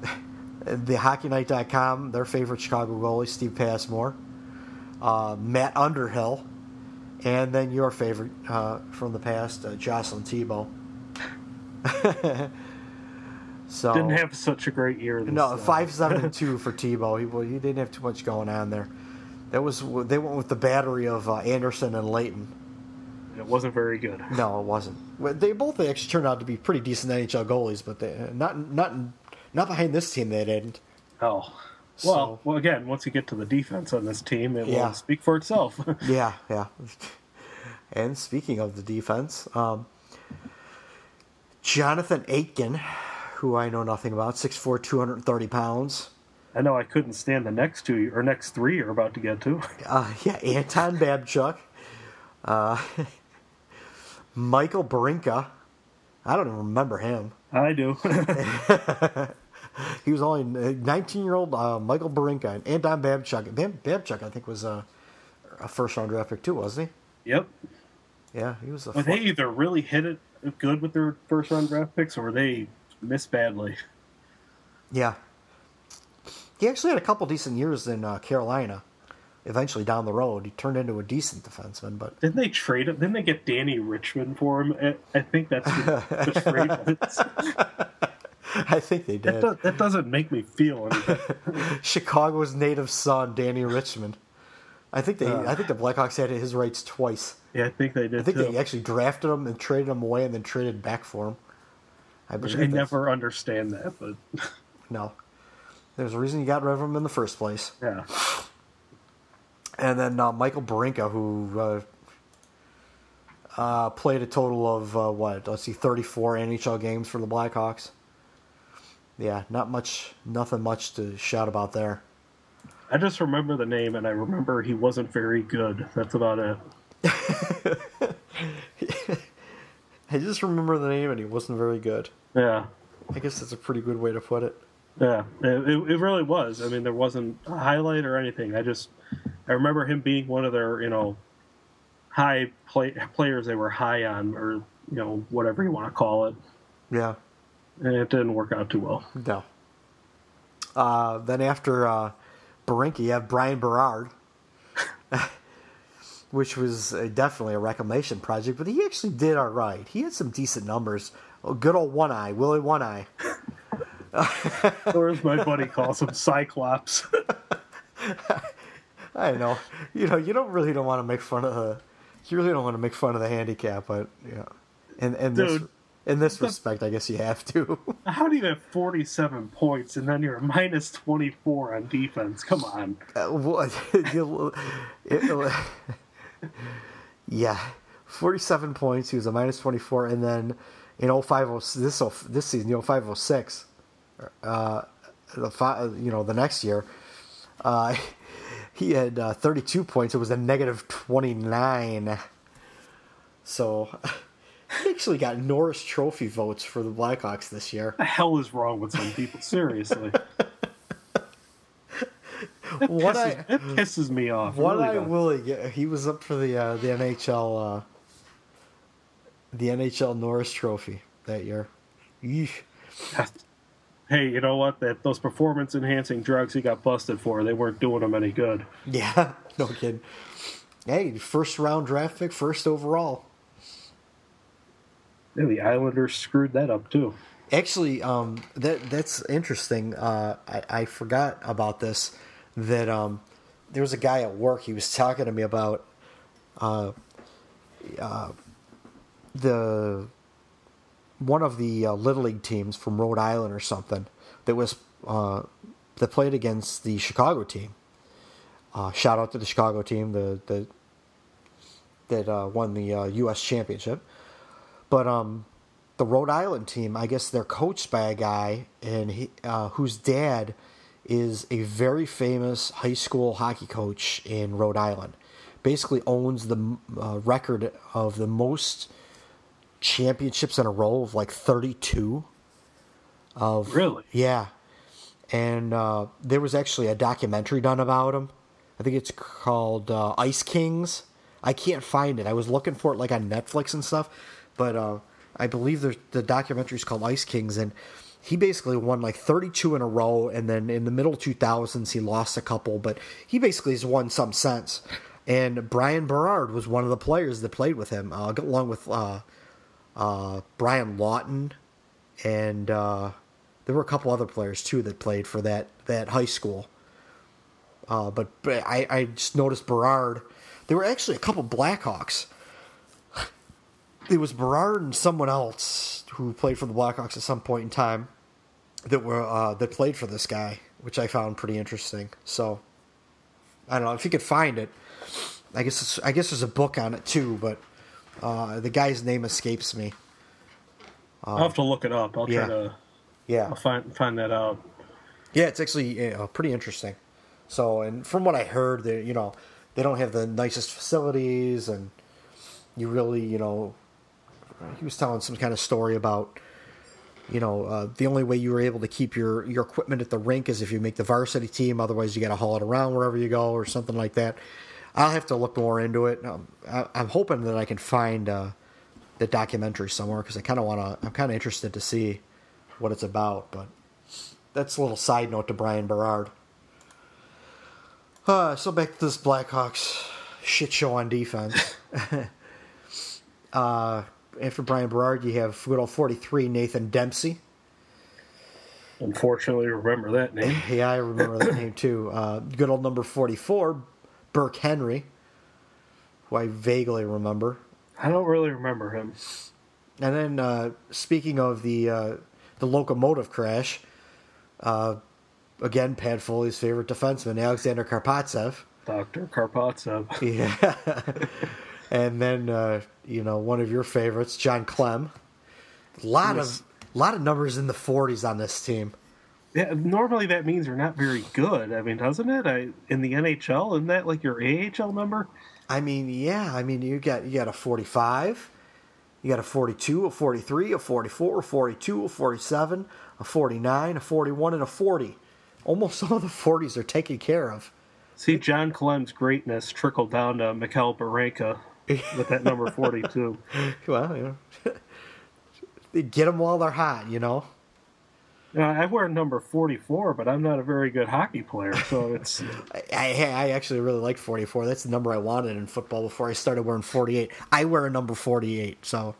[SPEAKER 2] the HockeyNight.com, their favorite Chicago goalie, Steve Passmore, uh, Matt Underhill, and then your favorite uh, from the past, uh, Jocelyn Thibault. [LAUGHS] so
[SPEAKER 3] Didn't have such a great year. This,
[SPEAKER 2] no five seven and [LAUGHS] two for Thibault. He well, he didn't have too much going on there. That was they went with the battery of uh, Anderson and Leighton.
[SPEAKER 3] It wasn't very good.
[SPEAKER 2] No, it wasn't. They both actually turned out to be pretty decent NHL goalies, but they, not not not behind this team. They didn't.
[SPEAKER 3] Oh.
[SPEAKER 2] So-
[SPEAKER 3] Well, well, again, once you get to the defense on this team, it
[SPEAKER 2] Yeah.
[SPEAKER 3] will speak for itself. [LAUGHS]
[SPEAKER 2] Yeah, yeah. [LAUGHS] And speaking of the defense, um, Jonathan Aitken, who I know nothing about, 6'4", 230 pounds.
[SPEAKER 3] I know I couldn't stand the next two or next three you're about to get to.
[SPEAKER 2] Uh, yeah, Anton Babchuk. Uh, [LAUGHS] Michael Barinka. I don't even remember him.
[SPEAKER 3] I do. [LAUGHS] [LAUGHS]
[SPEAKER 2] He was only 19-year-old uh, Michael Barinka and Anton Babchuk. Bab- Babchuk, I think, was a, a first-round draft pick too, wasn't he? yep. Yeah, he was a.
[SPEAKER 3] Well, they either really hit it good with their first round draft picks or they missed badly.
[SPEAKER 2] Yeah. He actually had a couple decent years in uh, Carolina. Eventually, down the road, he turned into a decent defenseman. But
[SPEAKER 3] Didn't they trade him? Didn't they get Danny Richmond for him? I- think that's the, the trade. [LAUGHS] was.
[SPEAKER 2] I think they
[SPEAKER 3] That,
[SPEAKER 2] did.
[SPEAKER 3] do, that doesn't make me feel anything. [LAUGHS]
[SPEAKER 2] Chicago's native son, Danny Richmond. I think they. I think the Blackhawks had his rights twice.
[SPEAKER 3] Yeah, I think they did
[SPEAKER 2] I think
[SPEAKER 3] too.
[SPEAKER 2] they actually drafted him and traded him away, and then traded back for him. I
[SPEAKER 3] I never understand that, but
[SPEAKER 2] No, there's a reason you got rid of him in the first place.
[SPEAKER 3] yeah.
[SPEAKER 2] And then uh, Michael Barinka, who uh, uh, played a total of uh, what? Let's see, 34 NHL games for the Blackhawks. Yeah, not much, nothing much to shout about there.
[SPEAKER 3] I just remember the name, and I remember he wasn't very good. That's about it. [LAUGHS]
[SPEAKER 2] I just remember the name, and he wasn't very good.
[SPEAKER 3] Yeah,
[SPEAKER 2] I guess that's a pretty good way to put it.
[SPEAKER 3] Yeah. It, it, really was. I mean, there wasn't a highlight or anything. I just I remember him being one of their you know high play, players they were high on, or you know whatever you want to call it,
[SPEAKER 2] Yeah,
[SPEAKER 3] and it didn't work out too well.
[SPEAKER 2] no. Uh, then after uh, Barinka, you have Bryan Berard, [LAUGHS] which was uh, definitely a reclamation project, but he actually did all right. He had some decent numbers. Oh, good old One Eye, Willie One Eye. [LAUGHS]
[SPEAKER 3] or as my buddy calls him, Cyclops. [LAUGHS]
[SPEAKER 2] I know. You know, you don't really don't want to make fun of the. You really don't want to make fun of the handicap, but yeah. And and this,
[SPEAKER 3] Dude,
[SPEAKER 2] In this respect, I guess you have to. [LAUGHS]
[SPEAKER 3] How do you have 47 points and then you're minus 24 on defense? Come on.
[SPEAKER 2] Uh, what? you- it- yeah, forty-seven points. He was a minus twenty-four, and then in 05, this this season, you know, five oh six, uh, the fi- you know the next year, uh, [LAUGHS] he had uh, thirty-two points. It was a negative twenty-nine. So [LAUGHS] he actually got Norris Trophy votes for the Blackhawks this year.
[SPEAKER 3] The hell is wrong with some people? Seriously. [LAUGHS] That
[SPEAKER 2] What
[SPEAKER 3] pisses,
[SPEAKER 2] I-
[SPEAKER 3] that pisses me off.
[SPEAKER 2] What
[SPEAKER 3] really
[SPEAKER 2] I
[SPEAKER 3] does.
[SPEAKER 2] Willie, get- he was up for the uh, the NHL uh, the NHL Norris Trophy that year. Yeesh.
[SPEAKER 3] Hey, you know what? That those performance enhancing drugs he got busted for, they weren't doing him any good.
[SPEAKER 2] Yeah, [LAUGHS] no kidding. Hey, first round draft pick, first overall.
[SPEAKER 3] Yeah, the Islanders screwed that up too.
[SPEAKER 2] Actually, um, that that's interesting. Uh, I, I forgot about this. That um, there was a guy at work. He was talking to me about uh, uh, the one of the uh, little league teams from Rhode Island or something that was uh, that played against the Chicago team. Uh, shout out to the Chicago team, the the that uh, won the uh, U.S. championship. But um, the Rhode Island team, I guess they're coached by a guy and he, uh, whose dad is a very famous high school hockey coach in Rhode Island. Basically owns the uh, record of the most championships in a row of like 32 of
[SPEAKER 3] Really?
[SPEAKER 2] yeah. And uh, there was actually a documentary done about him. I think it's called uh, ice kings. I can't find it. I was looking for it like on netflix and stuff but uh, i believe there's, the documentary is called ice kings and he basically won like 32 in a row and then in the middle 2000s he lost a couple but he basically has won some sense and bryan berard was one of the players that played with him uh, along with uh, Brian Lawton, and uh, there were a couple other players too that played for that that high school. Uh, but, but I, I just noticed Berard. There were actually a couple Blackhawks. It was Berard and someone else who played for the Blackhawks at some point in time that were uh, that played for this guy, which I found pretty interesting. So I don't know if you could find it. I guess I guess there's a book on it too, but uh, the guy's name escapes me.
[SPEAKER 3] I'll have to look it up. I'll try to
[SPEAKER 2] Yeah,
[SPEAKER 3] I'll find find that out.
[SPEAKER 2] yeah, it's actually uh, pretty interesting. So, and from what I heard, they you know they don't have the nicest facilities, and you really you know he was telling some kind of story about you know uh, the only way you were able to keep your your equipment at the rink is if you make the varsity team. Otherwise, you got to haul it around wherever you go or something like that. I'll have to look more into it. Um, I, I'm hoping that I can find uh, the documentary somewhere because I kind of want to. I'm kind of interested to see what it's about. But that's a little side note to Bryan Berard. Uh, so back to this Blackhawks shit show on defense. [LAUGHS] [LAUGHS] uh, after Bryan Berard, you have good old 43 Nathan Dempsey.
[SPEAKER 3] Unfortunately, remember that name.
[SPEAKER 2] Yeah, I remember that [LAUGHS] name too. Uh, good old number 44, Burke Henry, who I vaguely remember.
[SPEAKER 3] I don't really remember him.
[SPEAKER 2] And then, uh, speaking of the uh, the locomotive crash, uh, again, Pat Foley's favorite defenseman, Alexander Karpovtsev.
[SPEAKER 3] Doctor Karpovtsev. [LAUGHS]
[SPEAKER 2] Yeah. and then, uh, you know, one of your favorites, Jon Klemm. A lot
[SPEAKER 3] Yes.
[SPEAKER 2] of lot of numbers in the 40s on this team.
[SPEAKER 3] Yeah, normally that means you're not very good. I mean, doesn't it? I, in the NHL, isn't that like your AHL number?
[SPEAKER 2] I mean, yeah. I mean, you got you got a 45, you got a 42, a 43, a 44, a 42, a 47, a 49, a 41, and a 40. Almost all the 40s are taken care of.
[SPEAKER 3] See, Jon Klemm's greatness trickled down to Mikhail Barinka with that number 42. [LAUGHS]
[SPEAKER 2] Well, you know, [LAUGHS] get them while they're hot, you know.
[SPEAKER 3] I wear number 44, but I'm not a very good hockey player, so it's [LAUGHS]
[SPEAKER 2] I, I, I actually really like 44. That's the number I wanted in football before I started wearing 48. I wear a number 48, so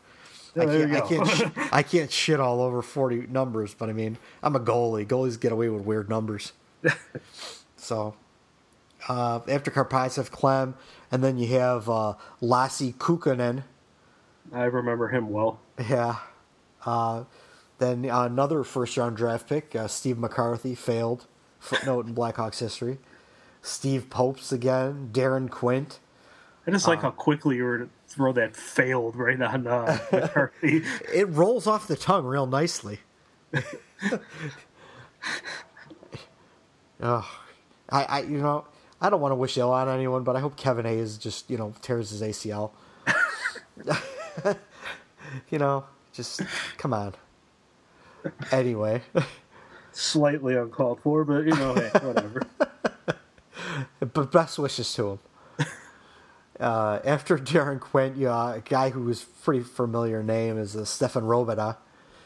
[SPEAKER 2] I
[SPEAKER 3] Yeah, there
[SPEAKER 2] can't, I can't, sh- [LAUGHS] I can't shit all over 40 numbers. But I mean, I'm a goalie. Goalies get away with weird numbers. [LAUGHS] so uh, after Karpovtsev, Klemm, and then you have uh, Lassi Kukkonen.
[SPEAKER 3] I remember him well.
[SPEAKER 2] Yeah. Uh, then another first round draft pick, uh, Steve McCarthy, failed. Footnote in Blackhawks history. Steve Poapst again, Deron Quint.
[SPEAKER 3] I just like how quickly you were to throw that failed right on uh, [LAUGHS] McCarthy.
[SPEAKER 2] It rolls off the tongue real nicely. [LAUGHS] oh, I, I, you know, I don't want to wish ill on anyone, but I hope Kevin Hayes just, you know, tears his ACL. [LAUGHS] you know, just come on. Anyway,
[SPEAKER 3] Slightly uncalled for, but you know, hey, whatever. [LAUGHS]
[SPEAKER 2] but best wishes to him. [LAUGHS] Uh, after Deron Quint, you know, a guy who was pretty familiar name is uh, Stéphane Robidas,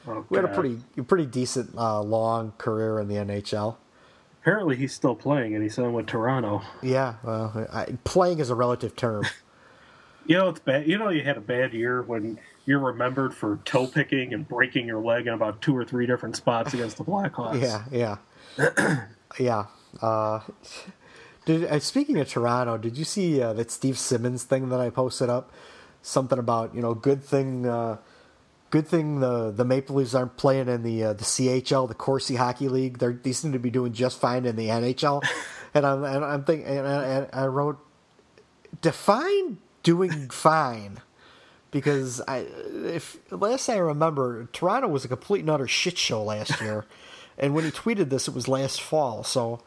[SPEAKER 3] Oh,
[SPEAKER 2] who had a pretty, pretty decent uh, long career in the NHL.
[SPEAKER 3] Apparently, he's still playing, and he's signed with Toronto.
[SPEAKER 2] Yeah, well, I, playing is a relative term. [LAUGHS]
[SPEAKER 3] You know, it's bad. You know, you had a bad year when you're remembered for toe picking and breaking your leg in about two or three different spots against the Blackhawks.
[SPEAKER 2] Yeah, yeah, [CLEARS THROAT] yeah. Uh, did uh, speaking of Toronto, did you see uh, that Steve Simmons thing that I posted up? Something about you know, good thing, uh, good thing the the Maple Leafs aren't playing in the uh, the CHL, the Corsi Hockey League. They're, they seem to be doing just fine in the NHL. [LAUGHS] and I'm and I'm thinking, and I, and I wrote, define doing fine. Because I, if last I remember, Toronto was a complete and utter shit show last [LAUGHS] year, and when he tweeted this, it was last fall. So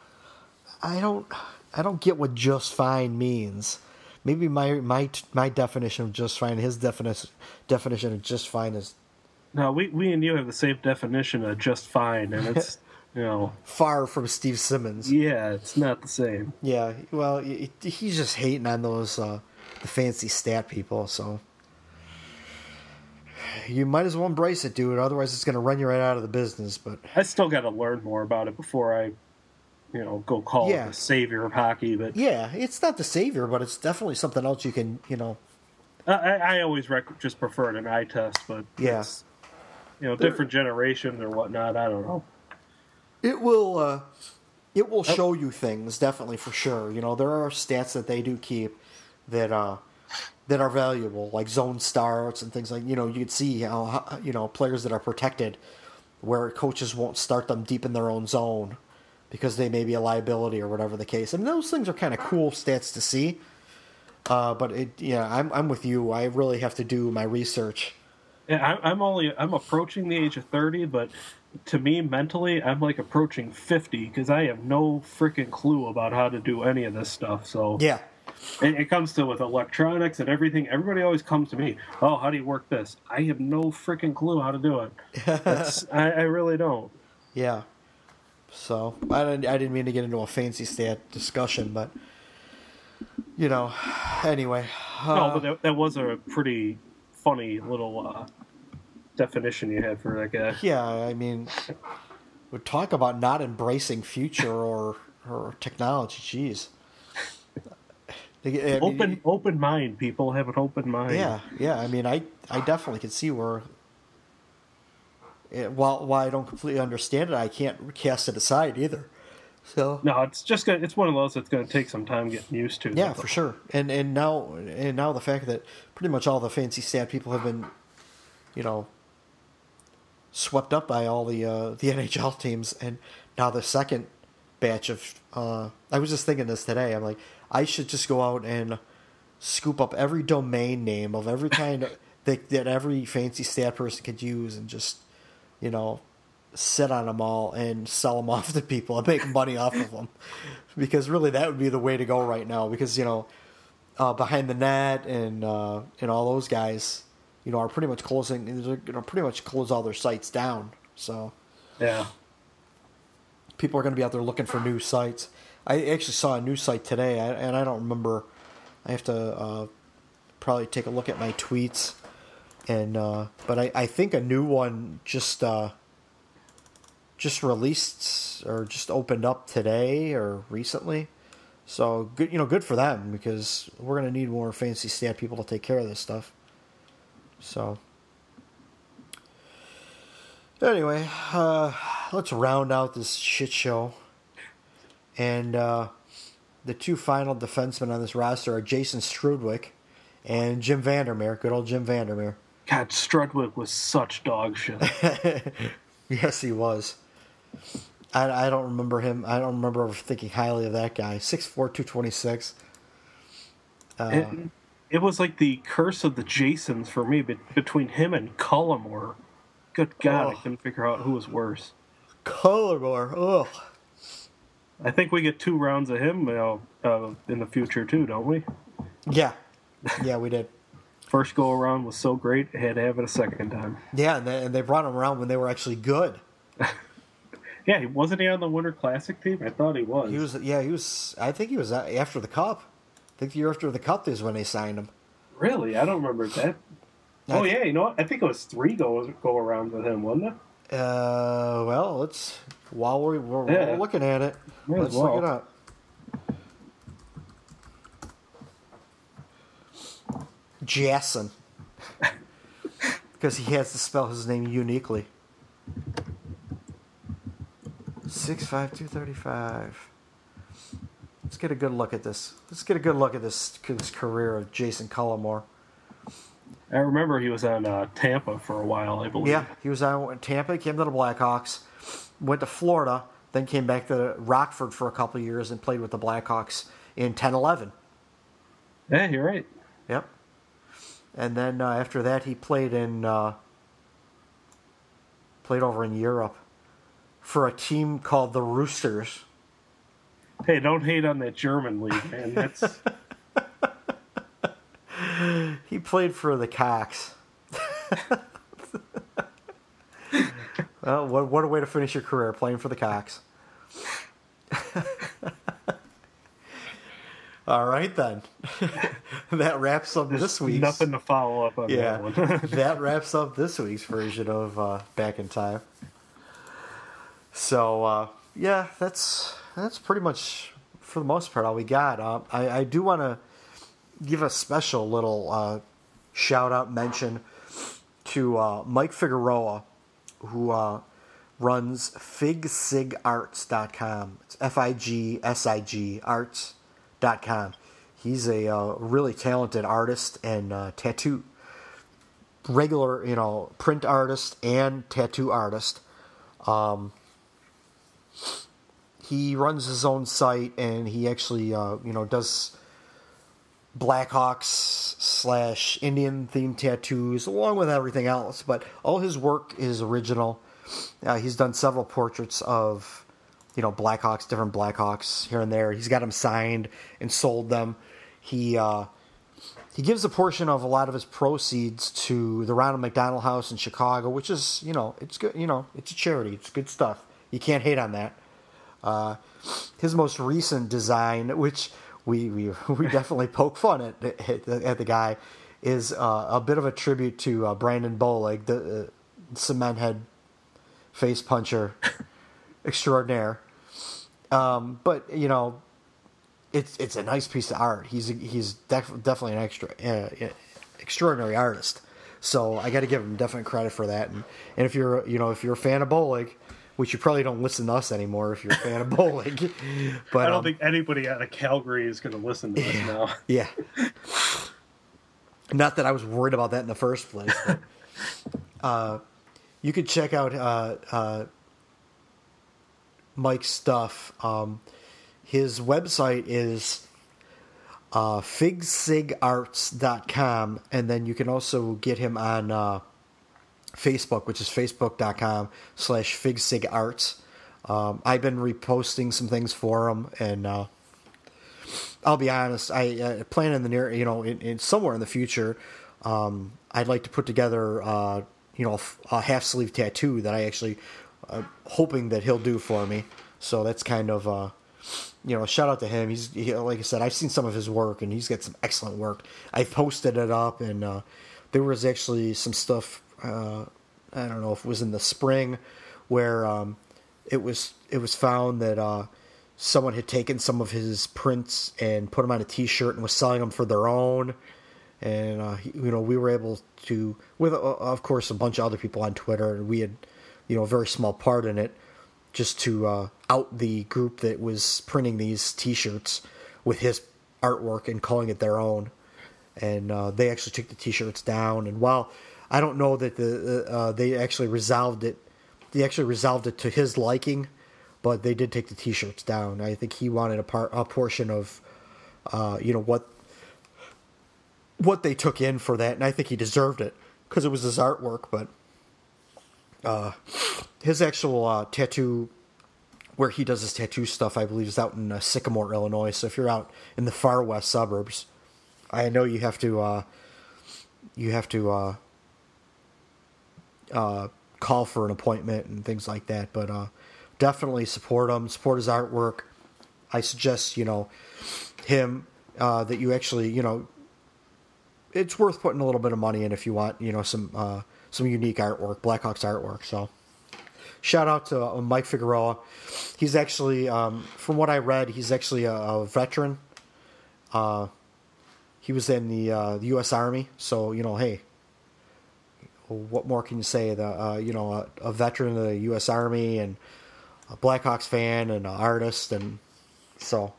[SPEAKER 2] I don't I don't get what just fine means. Maybe my my my definition of just fine, his definition definition of just fine is
[SPEAKER 3] No, we we and you have the same definition of just fine, and it's [LAUGHS] you know,
[SPEAKER 2] far from Steve Simmons.
[SPEAKER 3] yeah, it's not the same.
[SPEAKER 2] Yeah, well, he's just hating on those uh, the fancy stat people. So you might as well embrace it, dude. Otherwise, it's going to run you right out of the business. But
[SPEAKER 3] I still got to learn more about it before I, you know, go call
[SPEAKER 2] Yeah.
[SPEAKER 3] it the savior of hockey. But
[SPEAKER 2] yeah, it's not the savior, but it's definitely something else you can, you know.
[SPEAKER 3] I, I always rec- just preferred an eye test, but
[SPEAKER 2] Yeah.
[SPEAKER 3] you know, different generations or whatnot. I don't know.
[SPEAKER 2] It will uh it will show you things definitely for sure. You know, there are stats that they do keep that uh that are valuable, like zone starts and things like you know, you can see how you know, players that are protected where coaches won't start them deep in their own zone because they may be a liability or whatever the case. I mean those things are kind of cool stats to see. Uh, but it, yeah, I'm I'm with you. I really have to do my research.
[SPEAKER 3] Yeah, I'm only I'm approaching the age of thirty, but to me mentally, I'm like approaching fifty because I have no freaking clue about how to do any of this stuff. So
[SPEAKER 2] Yeah,
[SPEAKER 3] it, it comes to with electronics and everything. Everybody always comes to me. Oh, how do you work this? I have no freaking clue how to do it. [LAUGHS] I, I really don't.
[SPEAKER 2] Yeah. So I didn't, I didn't mean to get into a fancy stat discussion, but you know, anyway.
[SPEAKER 3] no,
[SPEAKER 2] Uh,
[SPEAKER 3] but that, that was a pretty funny little uh, definition you had for that guy.
[SPEAKER 2] yeah, I mean, we talk about not embracing future or or technology. Jeez. I mean,
[SPEAKER 3] Open open mind, people have an open mind.
[SPEAKER 2] Yeah, yeah. I mean, I I definitely can see where. It, while while I don't completely understand it, I can't cast it aside either. So
[SPEAKER 3] No, it's just gonna, it's one of those that's going to take some time getting used to.
[SPEAKER 2] Yeah, for sure. And and now and now the fact that pretty much all the fancy stat people have been, you know, swept up by all the uh, the [LAUGHS] NHL teams, and now the second batch of. Uh, I was just thinking this today. I'm like, I should just go out and scoop up every domain name of every kind [LAUGHS] that that every fancy stat person could use, and just, you know, sit on them all and sell them [LAUGHS] off to people and make money off of them. Because really, that would be the way to go right now. Because you know, uh, behind the net and uh, and all those guys, you know, are pretty much closing. They're going to pretty much close all their sites down. So
[SPEAKER 3] Yeah.
[SPEAKER 2] people are going to be out there looking for new sites. I actually saw a new site today, and I don't remember. I have to uh, probably take a look at my tweets, and uh, but I, I think a new one just uh, just released or just opened up today or recently. So good, you know, good for them because we're to need more fancy stat people to take care of this stuff. So anyway, uh, let's round out this shit show. And uh, the two final defensemen on this roster are Jason Strudwick and Jim Vandermeer. Good old Jim Vandermeer.
[SPEAKER 3] God, Strudwick was such dog shit. [LAUGHS]
[SPEAKER 2] Yes, he was. I, I don't remember him. I don't remember thinking highly of that guy. 6'4", 226.
[SPEAKER 3] it, it was like the curse of the Jasons for me, but between him and Cullimore. Good God, I
[SPEAKER 2] Oh.
[SPEAKER 3] couldn't figure out who was worse.
[SPEAKER 2] Cullimore. Ugh.
[SPEAKER 3] I think we get two rounds of him you know, uh, in the future too, don't we?
[SPEAKER 2] Yeah. Yeah, we did.
[SPEAKER 3] First go around was so great, I had to have it a second time.
[SPEAKER 2] Yeah, and they, and they brought him around when they were actually good. [LAUGHS]
[SPEAKER 3] Yeah, wasn't he on the Winter Classic team? I thought he was.
[SPEAKER 2] He was, yeah, he was. I think he was after the Cup. I think the year after the Cup is when they signed him.
[SPEAKER 3] Really, I don't remember that. Oh yeah, you know what? I think it was three go go arounds with him, wasn't it?
[SPEAKER 2] Uh, well, let's while we're, we're,
[SPEAKER 3] Yeah.
[SPEAKER 2] looking at it,
[SPEAKER 3] May
[SPEAKER 2] let's look it up. Jason, [LAUGHS] because he has to spell his name uniquely. Six five two thirty five. Let's get a good look at this. Let's get a good look at this, this career of Jason Cullimore.
[SPEAKER 3] I remember he was on uh, Tampa for a while, I believe.
[SPEAKER 2] Yeah, he was on Tampa, came to the Blackhawks, went to Florida, then came back to Rockford for a couple years and played with the Blackhawks in 10 11.
[SPEAKER 3] Yeah, you're right.
[SPEAKER 2] Yep. And then uh, after that, he played in uh, played over in Europe for a team called the Roosters.
[SPEAKER 3] Hey, don't hate on that German league, man. That's [LAUGHS] [LAUGHS]
[SPEAKER 2] He played for the Cocks. [LAUGHS] well, what, what a way to finish your career playing for the Cocks. [LAUGHS] All right, then. [LAUGHS] that wraps up this week's.
[SPEAKER 3] nothing to follow up on
[SPEAKER 2] Yeah,
[SPEAKER 3] that one. [LAUGHS]
[SPEAKER 2] that wraps up this week's version of uh, Back in Time. So uh, yeah, that's that's pretty much for the most part all we got. Uh, I, I do want to give a special little uh, shout out mention to uh, Mike Figueroa, who uh, runs figsigarts.com. It's F I G S I G arts.com. He's a uh, really talented artist and uh, tattoo regular, you know, print artist and tattoo artist. Um, he runs his own site and he actually, uh, you know, does Blackhawks slash Indian themed tattoos along with everything else. But all his work is original. Uh, he's done several portraits of, you know, Blackhawks, different Blackhawks here and there. He's got them signed and sold them. He uh, he gives a portion of a lot of his proceeds to the Ronald McDonald House in Chicago, which is, you know, it's good. You know, it's a charity. It's good stuff. You can't hate on that. Uh, his most recent design, which we we, [LAUGHS] we definitely poke fun at at, the- at the guy, is uh, a bit of a tribute to uh, Brandon Bollig, the uh, cement head face puncher [LAUGHS] extraordinaire. Um, but you know, it's it's a nice piece of art. He's he's def- definitely an extra uh, extraordinary artist. So I got to give him definite credit for that. And and if you're you know if you're a fan of Bollig, which you probably don't listen to us anymore if you're a fan of Bollig. [LAUGHS] but
[SPEAKER 3] I don't
[SPEAKER 2] um,
[SPEAKER 3] think anybody out of Calgary is going to listen to us now. [LAUGHS]
[SPEAKER 2] yeah. Not that I was worried about that in the first place. But, [LAUGHS] uh, you could check out uh, uh, Mike's stuff. Um, his website is uh, figsigarts.com, and then you can also get him on uh, Facebook, which is facebook.com slash figsigarts. Um, I've been reposting some things for him, and uh, I'll be honest. I uh, plan in the near, you know, in, in somewhere in the future, um, I'd like to put together, uh, you know, a half sleeve tattoo that I actually uh, hoping that he'll do for me. So that's kind of, uh, you know, shout out to him. He's he, like I said, I've seen some of his work, and he's got some excellent work. I've posted it up, and uh, there was actually some stuff. Uh, I don't know if it was in the spring where um, it was it was found that uh, someone had taken some of his prints and put them on a T-shirt and was selling them for their own. And uh, you know, we were able to, with uh, of course a bunch of other people on Twitter, and we had, you know, a very small part in it, just to uh, out the group that was printing these T-shirts with his artwork and calling it their own. And uh, they actually took the T-shirts down. And while I don't know that the uh, they actually resolved it. They actually resolved it to his liking, but they did take the T-shirts down. I think he wanted a part a portion of, uh, you know what what they took in for that, and I think he deserved it because it was his artwork. But uh, his actual uh, tattoo, where he does his tattoo stuff, I believe, is out in uh, Sycamore, Illinois. So if you're out in the far west suburbs, I know you have to uh, you have to uh, uh, call for an appointment and things like that. But uh, definitely support him, support his artwork. I suggest you know him uh, that you actually you know it's worth putting a little bit of money in if you want you know some uh, some unique artwork, Blackhawks artwork. So shout out to uh, Mike Figueroa. He's actually, um, from what I read, he's actually a, a veteran. Uh, he was in the, uh, the U.S. Army, so you know, hey, what more can you say? The uh, you know, a, a, veteran of the U.S. Army and a Blackhawks fan and an artist, and so.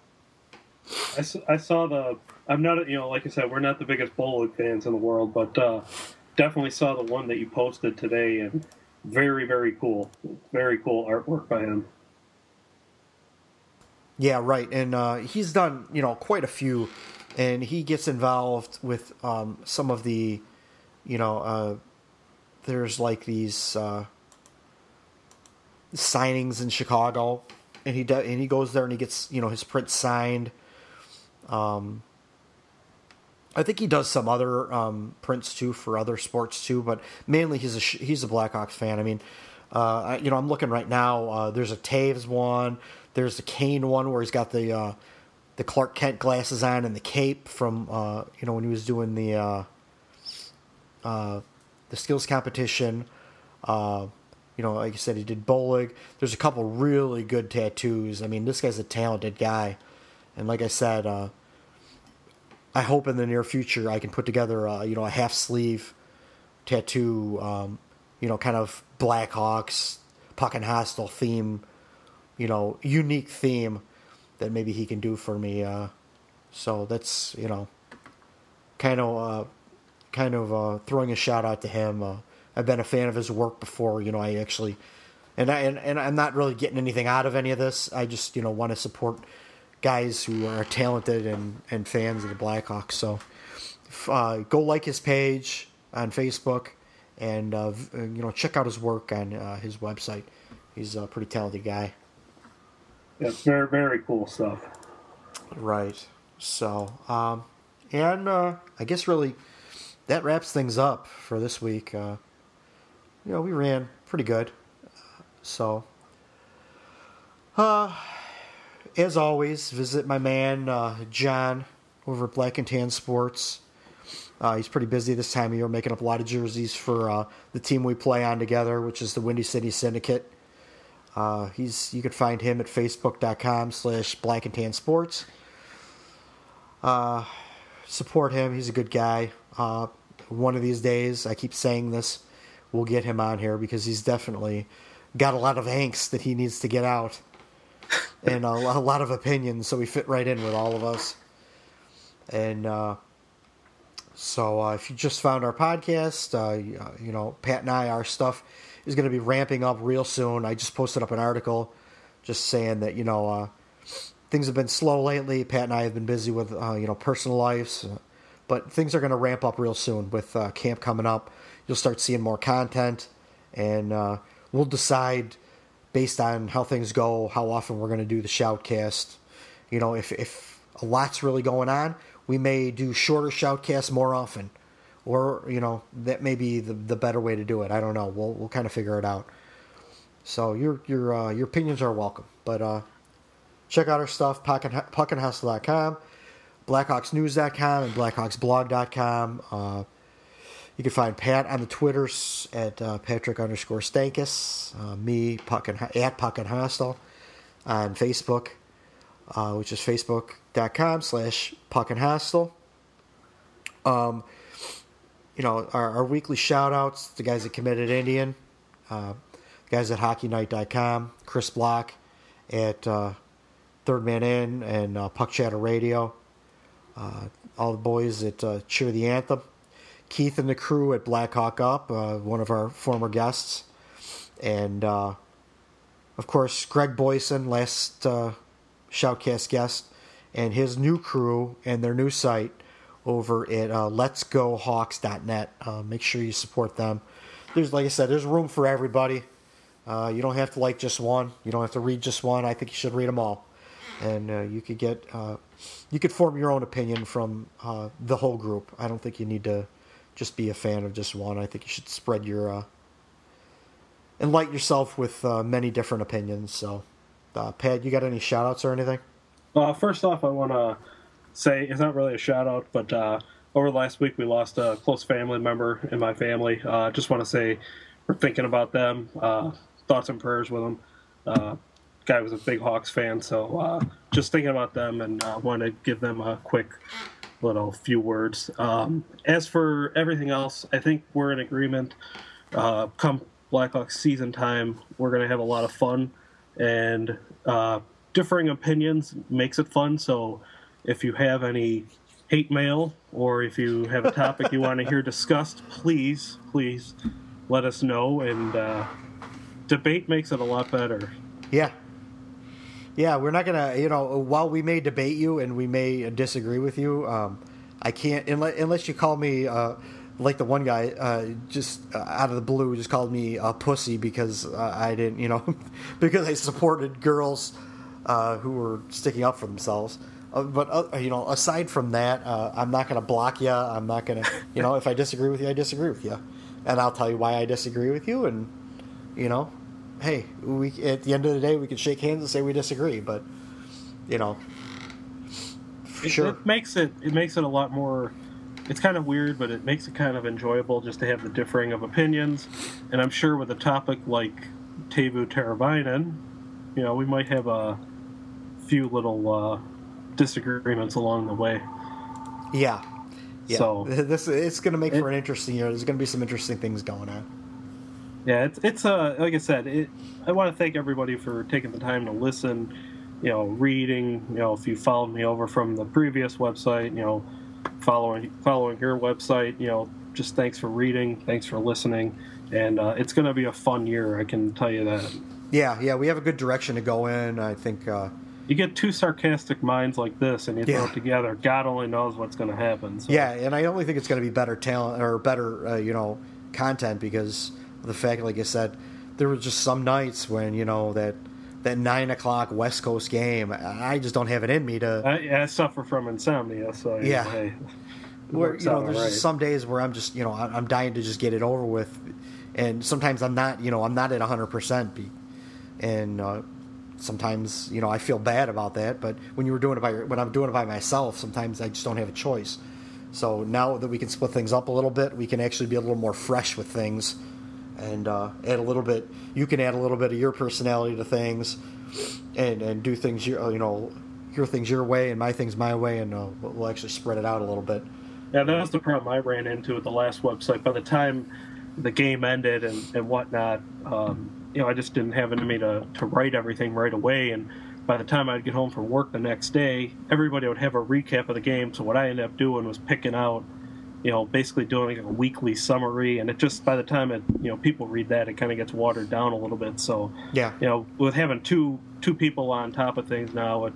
[SPEAKER 3] I, I saw the. I'm not, you know, like I said, we're not the biggest Bollig fans in the world, but uh, definitely saw the one that you posted today, and very, very cool, very cool artwork by him.
[SPEAKER 2] Yeah, right, and uh, he's done, you know, quite a few and he gets involved with um, some of the, you know, uh, there's like these uh, signings in Chicago, and he does, and he goes there and he gets you know his print signed. Um, I think he does some other um, prints too for other sports too, but mainly he's a he's a Blackhawks fan. I mean, uh, you know, I'm looking right now. Uh, there's a Toews one. There's the Kane one where he's got the uh, the Clark Kent glasses on and the cape from uh, you know when he was doing the uh, uh, the skills competition. Uh, you know, like I said, he did Bollig. There's a couple really good tattoos. I mean, this guy's a talented guy, and like I said, uh, I hope in the near future I can put together uh, you know a half sleeve tattoo. Um, you know, kind of Blackhawks, Puckin Hostile theme. You know, unique theme that maybe he can do for me. Uh, so that's you know, kind of uh, kind of uh, throwing a shout out to him. Uh, I've been a fan of his work before. You know, I actually, and I and, and I'm not really getting anything out of any of this. I just you know want to support guys who are talented and and fans of the Blackhawks. So uh, go like his page on Facebook and uh, you know check out his work on his website. He's a pretty talented guy.
[SPEAKER 3] Yeah, very very cool stuff.
[SPEAKER 2] Right. So, um, and uh, I guess really that wraps things up for this week. Uh, you know, we ran pretty good. So, uh, as always, visit my man uh, John over at Black and Tan Sports. Uh, he's pretty busy this time of year, making up a lot of jerseys for uh, the team we play on together, which is the Windy City Syndicate. Uh, he's you can find him at facebook.com slash black and tan sports. Uh, support him. He's a good guy. Uh, one of these days, I keep saying this, we'll get him on here because he's definitely got a lot of angst that he needs to get out [LAUGHS] and a, a lot of opinions, so we fit right in with all of us. And uh, so, uh, if you just found our podcast, uh, you know, Pat and I, our stuff is going to be ramping up real soon. I just posted up an article just saying that you know uh, things have been slow lately. Pat and I have been busy with uh, you know personal lives, but things are going to ramp up real soon with uh, camp coming up. You'll start seeing more content, and uh, we'll decide based on how things go how often we're going to do the shoutcast. You know, if if a lot's really going on, we may do shorter shoutcasts more often or you know that may be the, the better way to do it. I don't know. We'll we'll kind of figure it out. So your your uh, your opinions are welcome. But uh, check out our stuff puckinhostile.com, blackhawksnews.com, and blackhawksblog.com. Uh, you can find Pat on the Twitters at uh, Patrick underscore Stankus, uh, me Puck and, at Puckin Hostile on Facebook, uh, which is facebook.com slash Puckin Hostile. Um, you know, our, our weekly shout outs, the guys at committed Indian, uh, guys at hockeynight.com, Chris Block at uh, Third Man In and uh, Puck Chatter Radio, all the boys that uh, cheer the anthem. Keith and the crew at Black Hawk Up, uh, one of our former guests, and uh, of course Greg Boyson, last uh, Shoutcast guest, and his new crew and their new site over at uh, letsgohawks.net. Uh, make sure you support them. There's, like I said, there's room for everybody. Uh, you don't have to like just one. You don't have to read just one. I think you should read them all, and uh, you could get uh, you could form your own opinion from uh, the whole group. I don't think you need to just be a fan of just one. I think you should spread your uh, enlighten yourself with uh, many different opinions. So, uh, Pat, you got any shout outs or anything?
[SPEAKER 3] First off, I want to say it's not really a shout out, but over the last week we lost a close family member in my family. Uh, just want to say we're thinking about them. Thoughts and prayers with them. Guy was a big Hawks fan, so uh, just thinking about them and uh, want to give them a quick little few words. Um, as for everything else, I think we're in agreement. Uh, come Blackhawks season time, we're going to have a lot of fun, and uh, differing opinions makes it fun. So if you have any hate mail or if you have a topic you want to hear discussed, please, please let us know. And uh, debate makes it a lot better.
[SPEAKER 2] Yeah. Yeah, we're not gonna, you know, while we may debate you and we may disagree with you, um, I can't unless, unless you call me uh, like the one guy uh, just uh, out of the blue just called me a pussy because I didn't, you know, [LAUGHS] because I supported girls uh, who were sticking up for themselves. Uh, but uh, you know, aside from that, I'm not to block you. I'm not to, you know, if I disagree with you, I disagree with you, and I'll tell you why I disagree with you. And you know, hey, we at the end of the day, we can shake hands and say we disagree. But you know,
[SPEAKER 3] It,
[SPEAKER 2] sure,
[SPEAKER 3] it makes it it makes it a lot more. It's kind of weird, but it makes it kind of enjoyable just to have the differing of opinions. And I'm sure with a topic like Teuvo Teravainen, you know, we might have a few little uh, disagreements along the way.
[SPEAKER 2] yeah, yeah.
[SPEAKER 3] So- [LAUGHS]
[SPEAKER 2] this it's going to make for an interesting year. There's going to be some interesting things going on.
[SPEAKER 3] Yeah, it's it's uh like I said, it, I want to thank everybody for taking the time to listen. You know, reading. You know, if you followed me over from the previous website, you know, following following your website. You know, just thanks for reading, thanks for listening, and uh, it's going to be a fun year. I can tell you that.
[SPEAKER 2] Yeah, yeah. We have a good direction to go in. I think. Uh,
[SPEAKER 3] You get two sarcastic minds like this, and you throw
[SPEAKER 2] Yeah.
[SPEAKER 3] it together. God only knows what's going to happen. So.
[SPEAKER 2] Yeah, and I only think it's going to be better talent or better, uh, you know, content because the fact, like I said, there were just some nights when you know that that nine o'clock West Coast game, I just don't have it in me to.
[SPEAKER 3] I, I suffer from insomnia, so
[SPEAKER 2] Yeah.
[SPEAKER 3] know, [LAUGHS]
[SPEAKER 2] where you know, there's
[SPEAKER 3] right.
[SPEAKER 2] just some days where I'm just, you know, I'm dying to just get it over with, and sometimes I'm not, you know, I'm not at hundred percent, and uh, sometimes, you know, I feel bad about that. But when you were doing it by, when I'm doing it by myself, sometimes I just don't have a choice. So now that we can split things up a little bit, we can actually be a little more fresh with things, and uh, add a little bit. You can add a little bit of your personality to things, and and do things your, you know, your things your way and my things my way, and uh, we'll actually spread it out a little bit.
[SPEAKER 3] Yeah, that was the problem I ran into with the last website. By the time the game ended and, and whatnot, um, you know, I just didn't have in me to, to write everything right away. And by the time I'd get home from work the next day, everybody would have a recap of the game. So what I ended up doing was picking out, you know, basically doing a weekly summary. And it just, by the time it, you know, people read that, it kind of gets watered down a little bit. So,
[SPEAKER 2] Yeah.
[SPEAKER 3] you know, with having two two people on top of things now, it,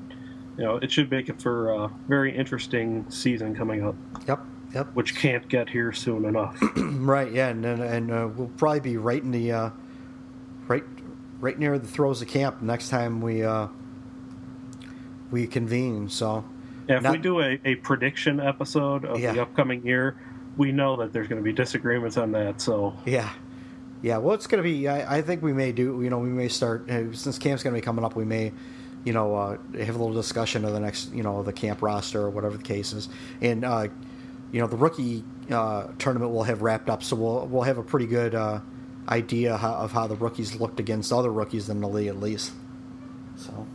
[SPEAKER 3] you know, it should make it for a very interesting season coming up
[SPEAKER 2] Yep. Yep.
[SPEAKER 3] which can't get here soon enough. [CLEARS THROAT]
[SPEAKER 2] Right. Yeah. And and, and uh, we'll probably be right in the uh, right right near the throes of camp next time we uh, we convene. So
[SPEAKER 3] if
[SPEAKER 2] Not-
[SPEAKER 3] we do a, a prediction episode of
[SPEAKER 2] Yeah.
[SPEAKER 3] the upcoming year, we know that there's going to be disagreements on that. So
[SPEAKER 2] yeah. Yeah, well, it's going to be. I, I think we may do. You know, we may start uh, since camp's going to be coming up. We may, you know, uh, have a little discussion of the next, you know, the camp roster or whatever the case is, and uh, you know, the rookie uh, tournament will have wrapped up, so we'll we'll have a pretty good uh, idea how, of how the rookies looked against other rookies in the league, at least. So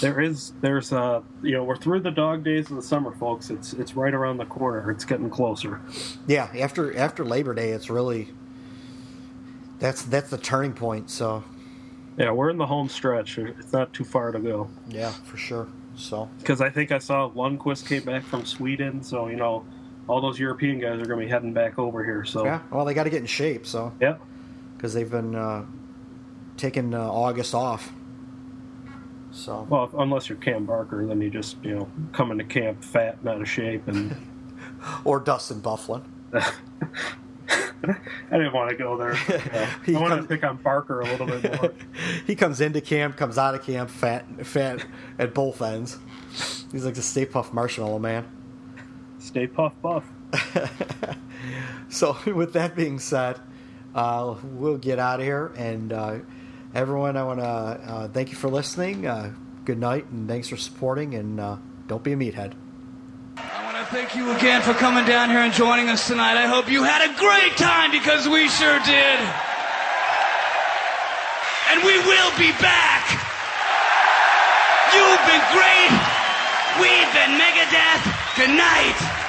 [SPEAKER 3] there is there's uh you know we're through the dog days of the summer, folks. It's it's right around the corner. It's getting closer.
[SPEAKER 2] yeah, after after Labor Day, it's really that's that's the turning point. So
[SPEAKER 3] Yeah, we're in the home stretch. It's not too far to go.
[SPEAKER 2] yeah, for sure. So
[SPEAKER 3] Because I think I saw Lundqvist came back from Sweden, so you know all those European guys are going to be heading back over here. So
[SPEAKER 2] Yeah. Well, they got to get in shape, so
[SPEAKER 3] yeah.
[SPEAKER 2] because they've been uh, taking uh, August off. So
[SPEAKER 3] Well, if- unless you're Cam Barker, then you just you know come into camp fat and out of shape, and [LAUGHS]
[SPEAKER 2] or Dustin Byfuglien. [LAUGHS]
[SPEAKER 3] I didn't want to go there. [LAUGHS] I wanted
[SPEAKER 2] comes-
[SPEAKER 3] to pick on Barker a little bit more.
[SPEAKER 2] he comes into camp, comes out of camp, fat, fat at both ends. He's like the Stay Puft Marshmallow Man.
[SPEAKER 3] Stay puff buff.
[SPEAKER 2] So, with that being said, uh, we'll get out of here. And uh, everyone, I want to uh, thank you for listening. Uh, good night, and thanks for supporting. And uh, don't be a meathead.
[SPEAKER 6] I want to thank you again for coming down here and joining us tonight. I hope you had a great time because we sure did. And we will be back. You've been great. We've been Megadeth. Good night.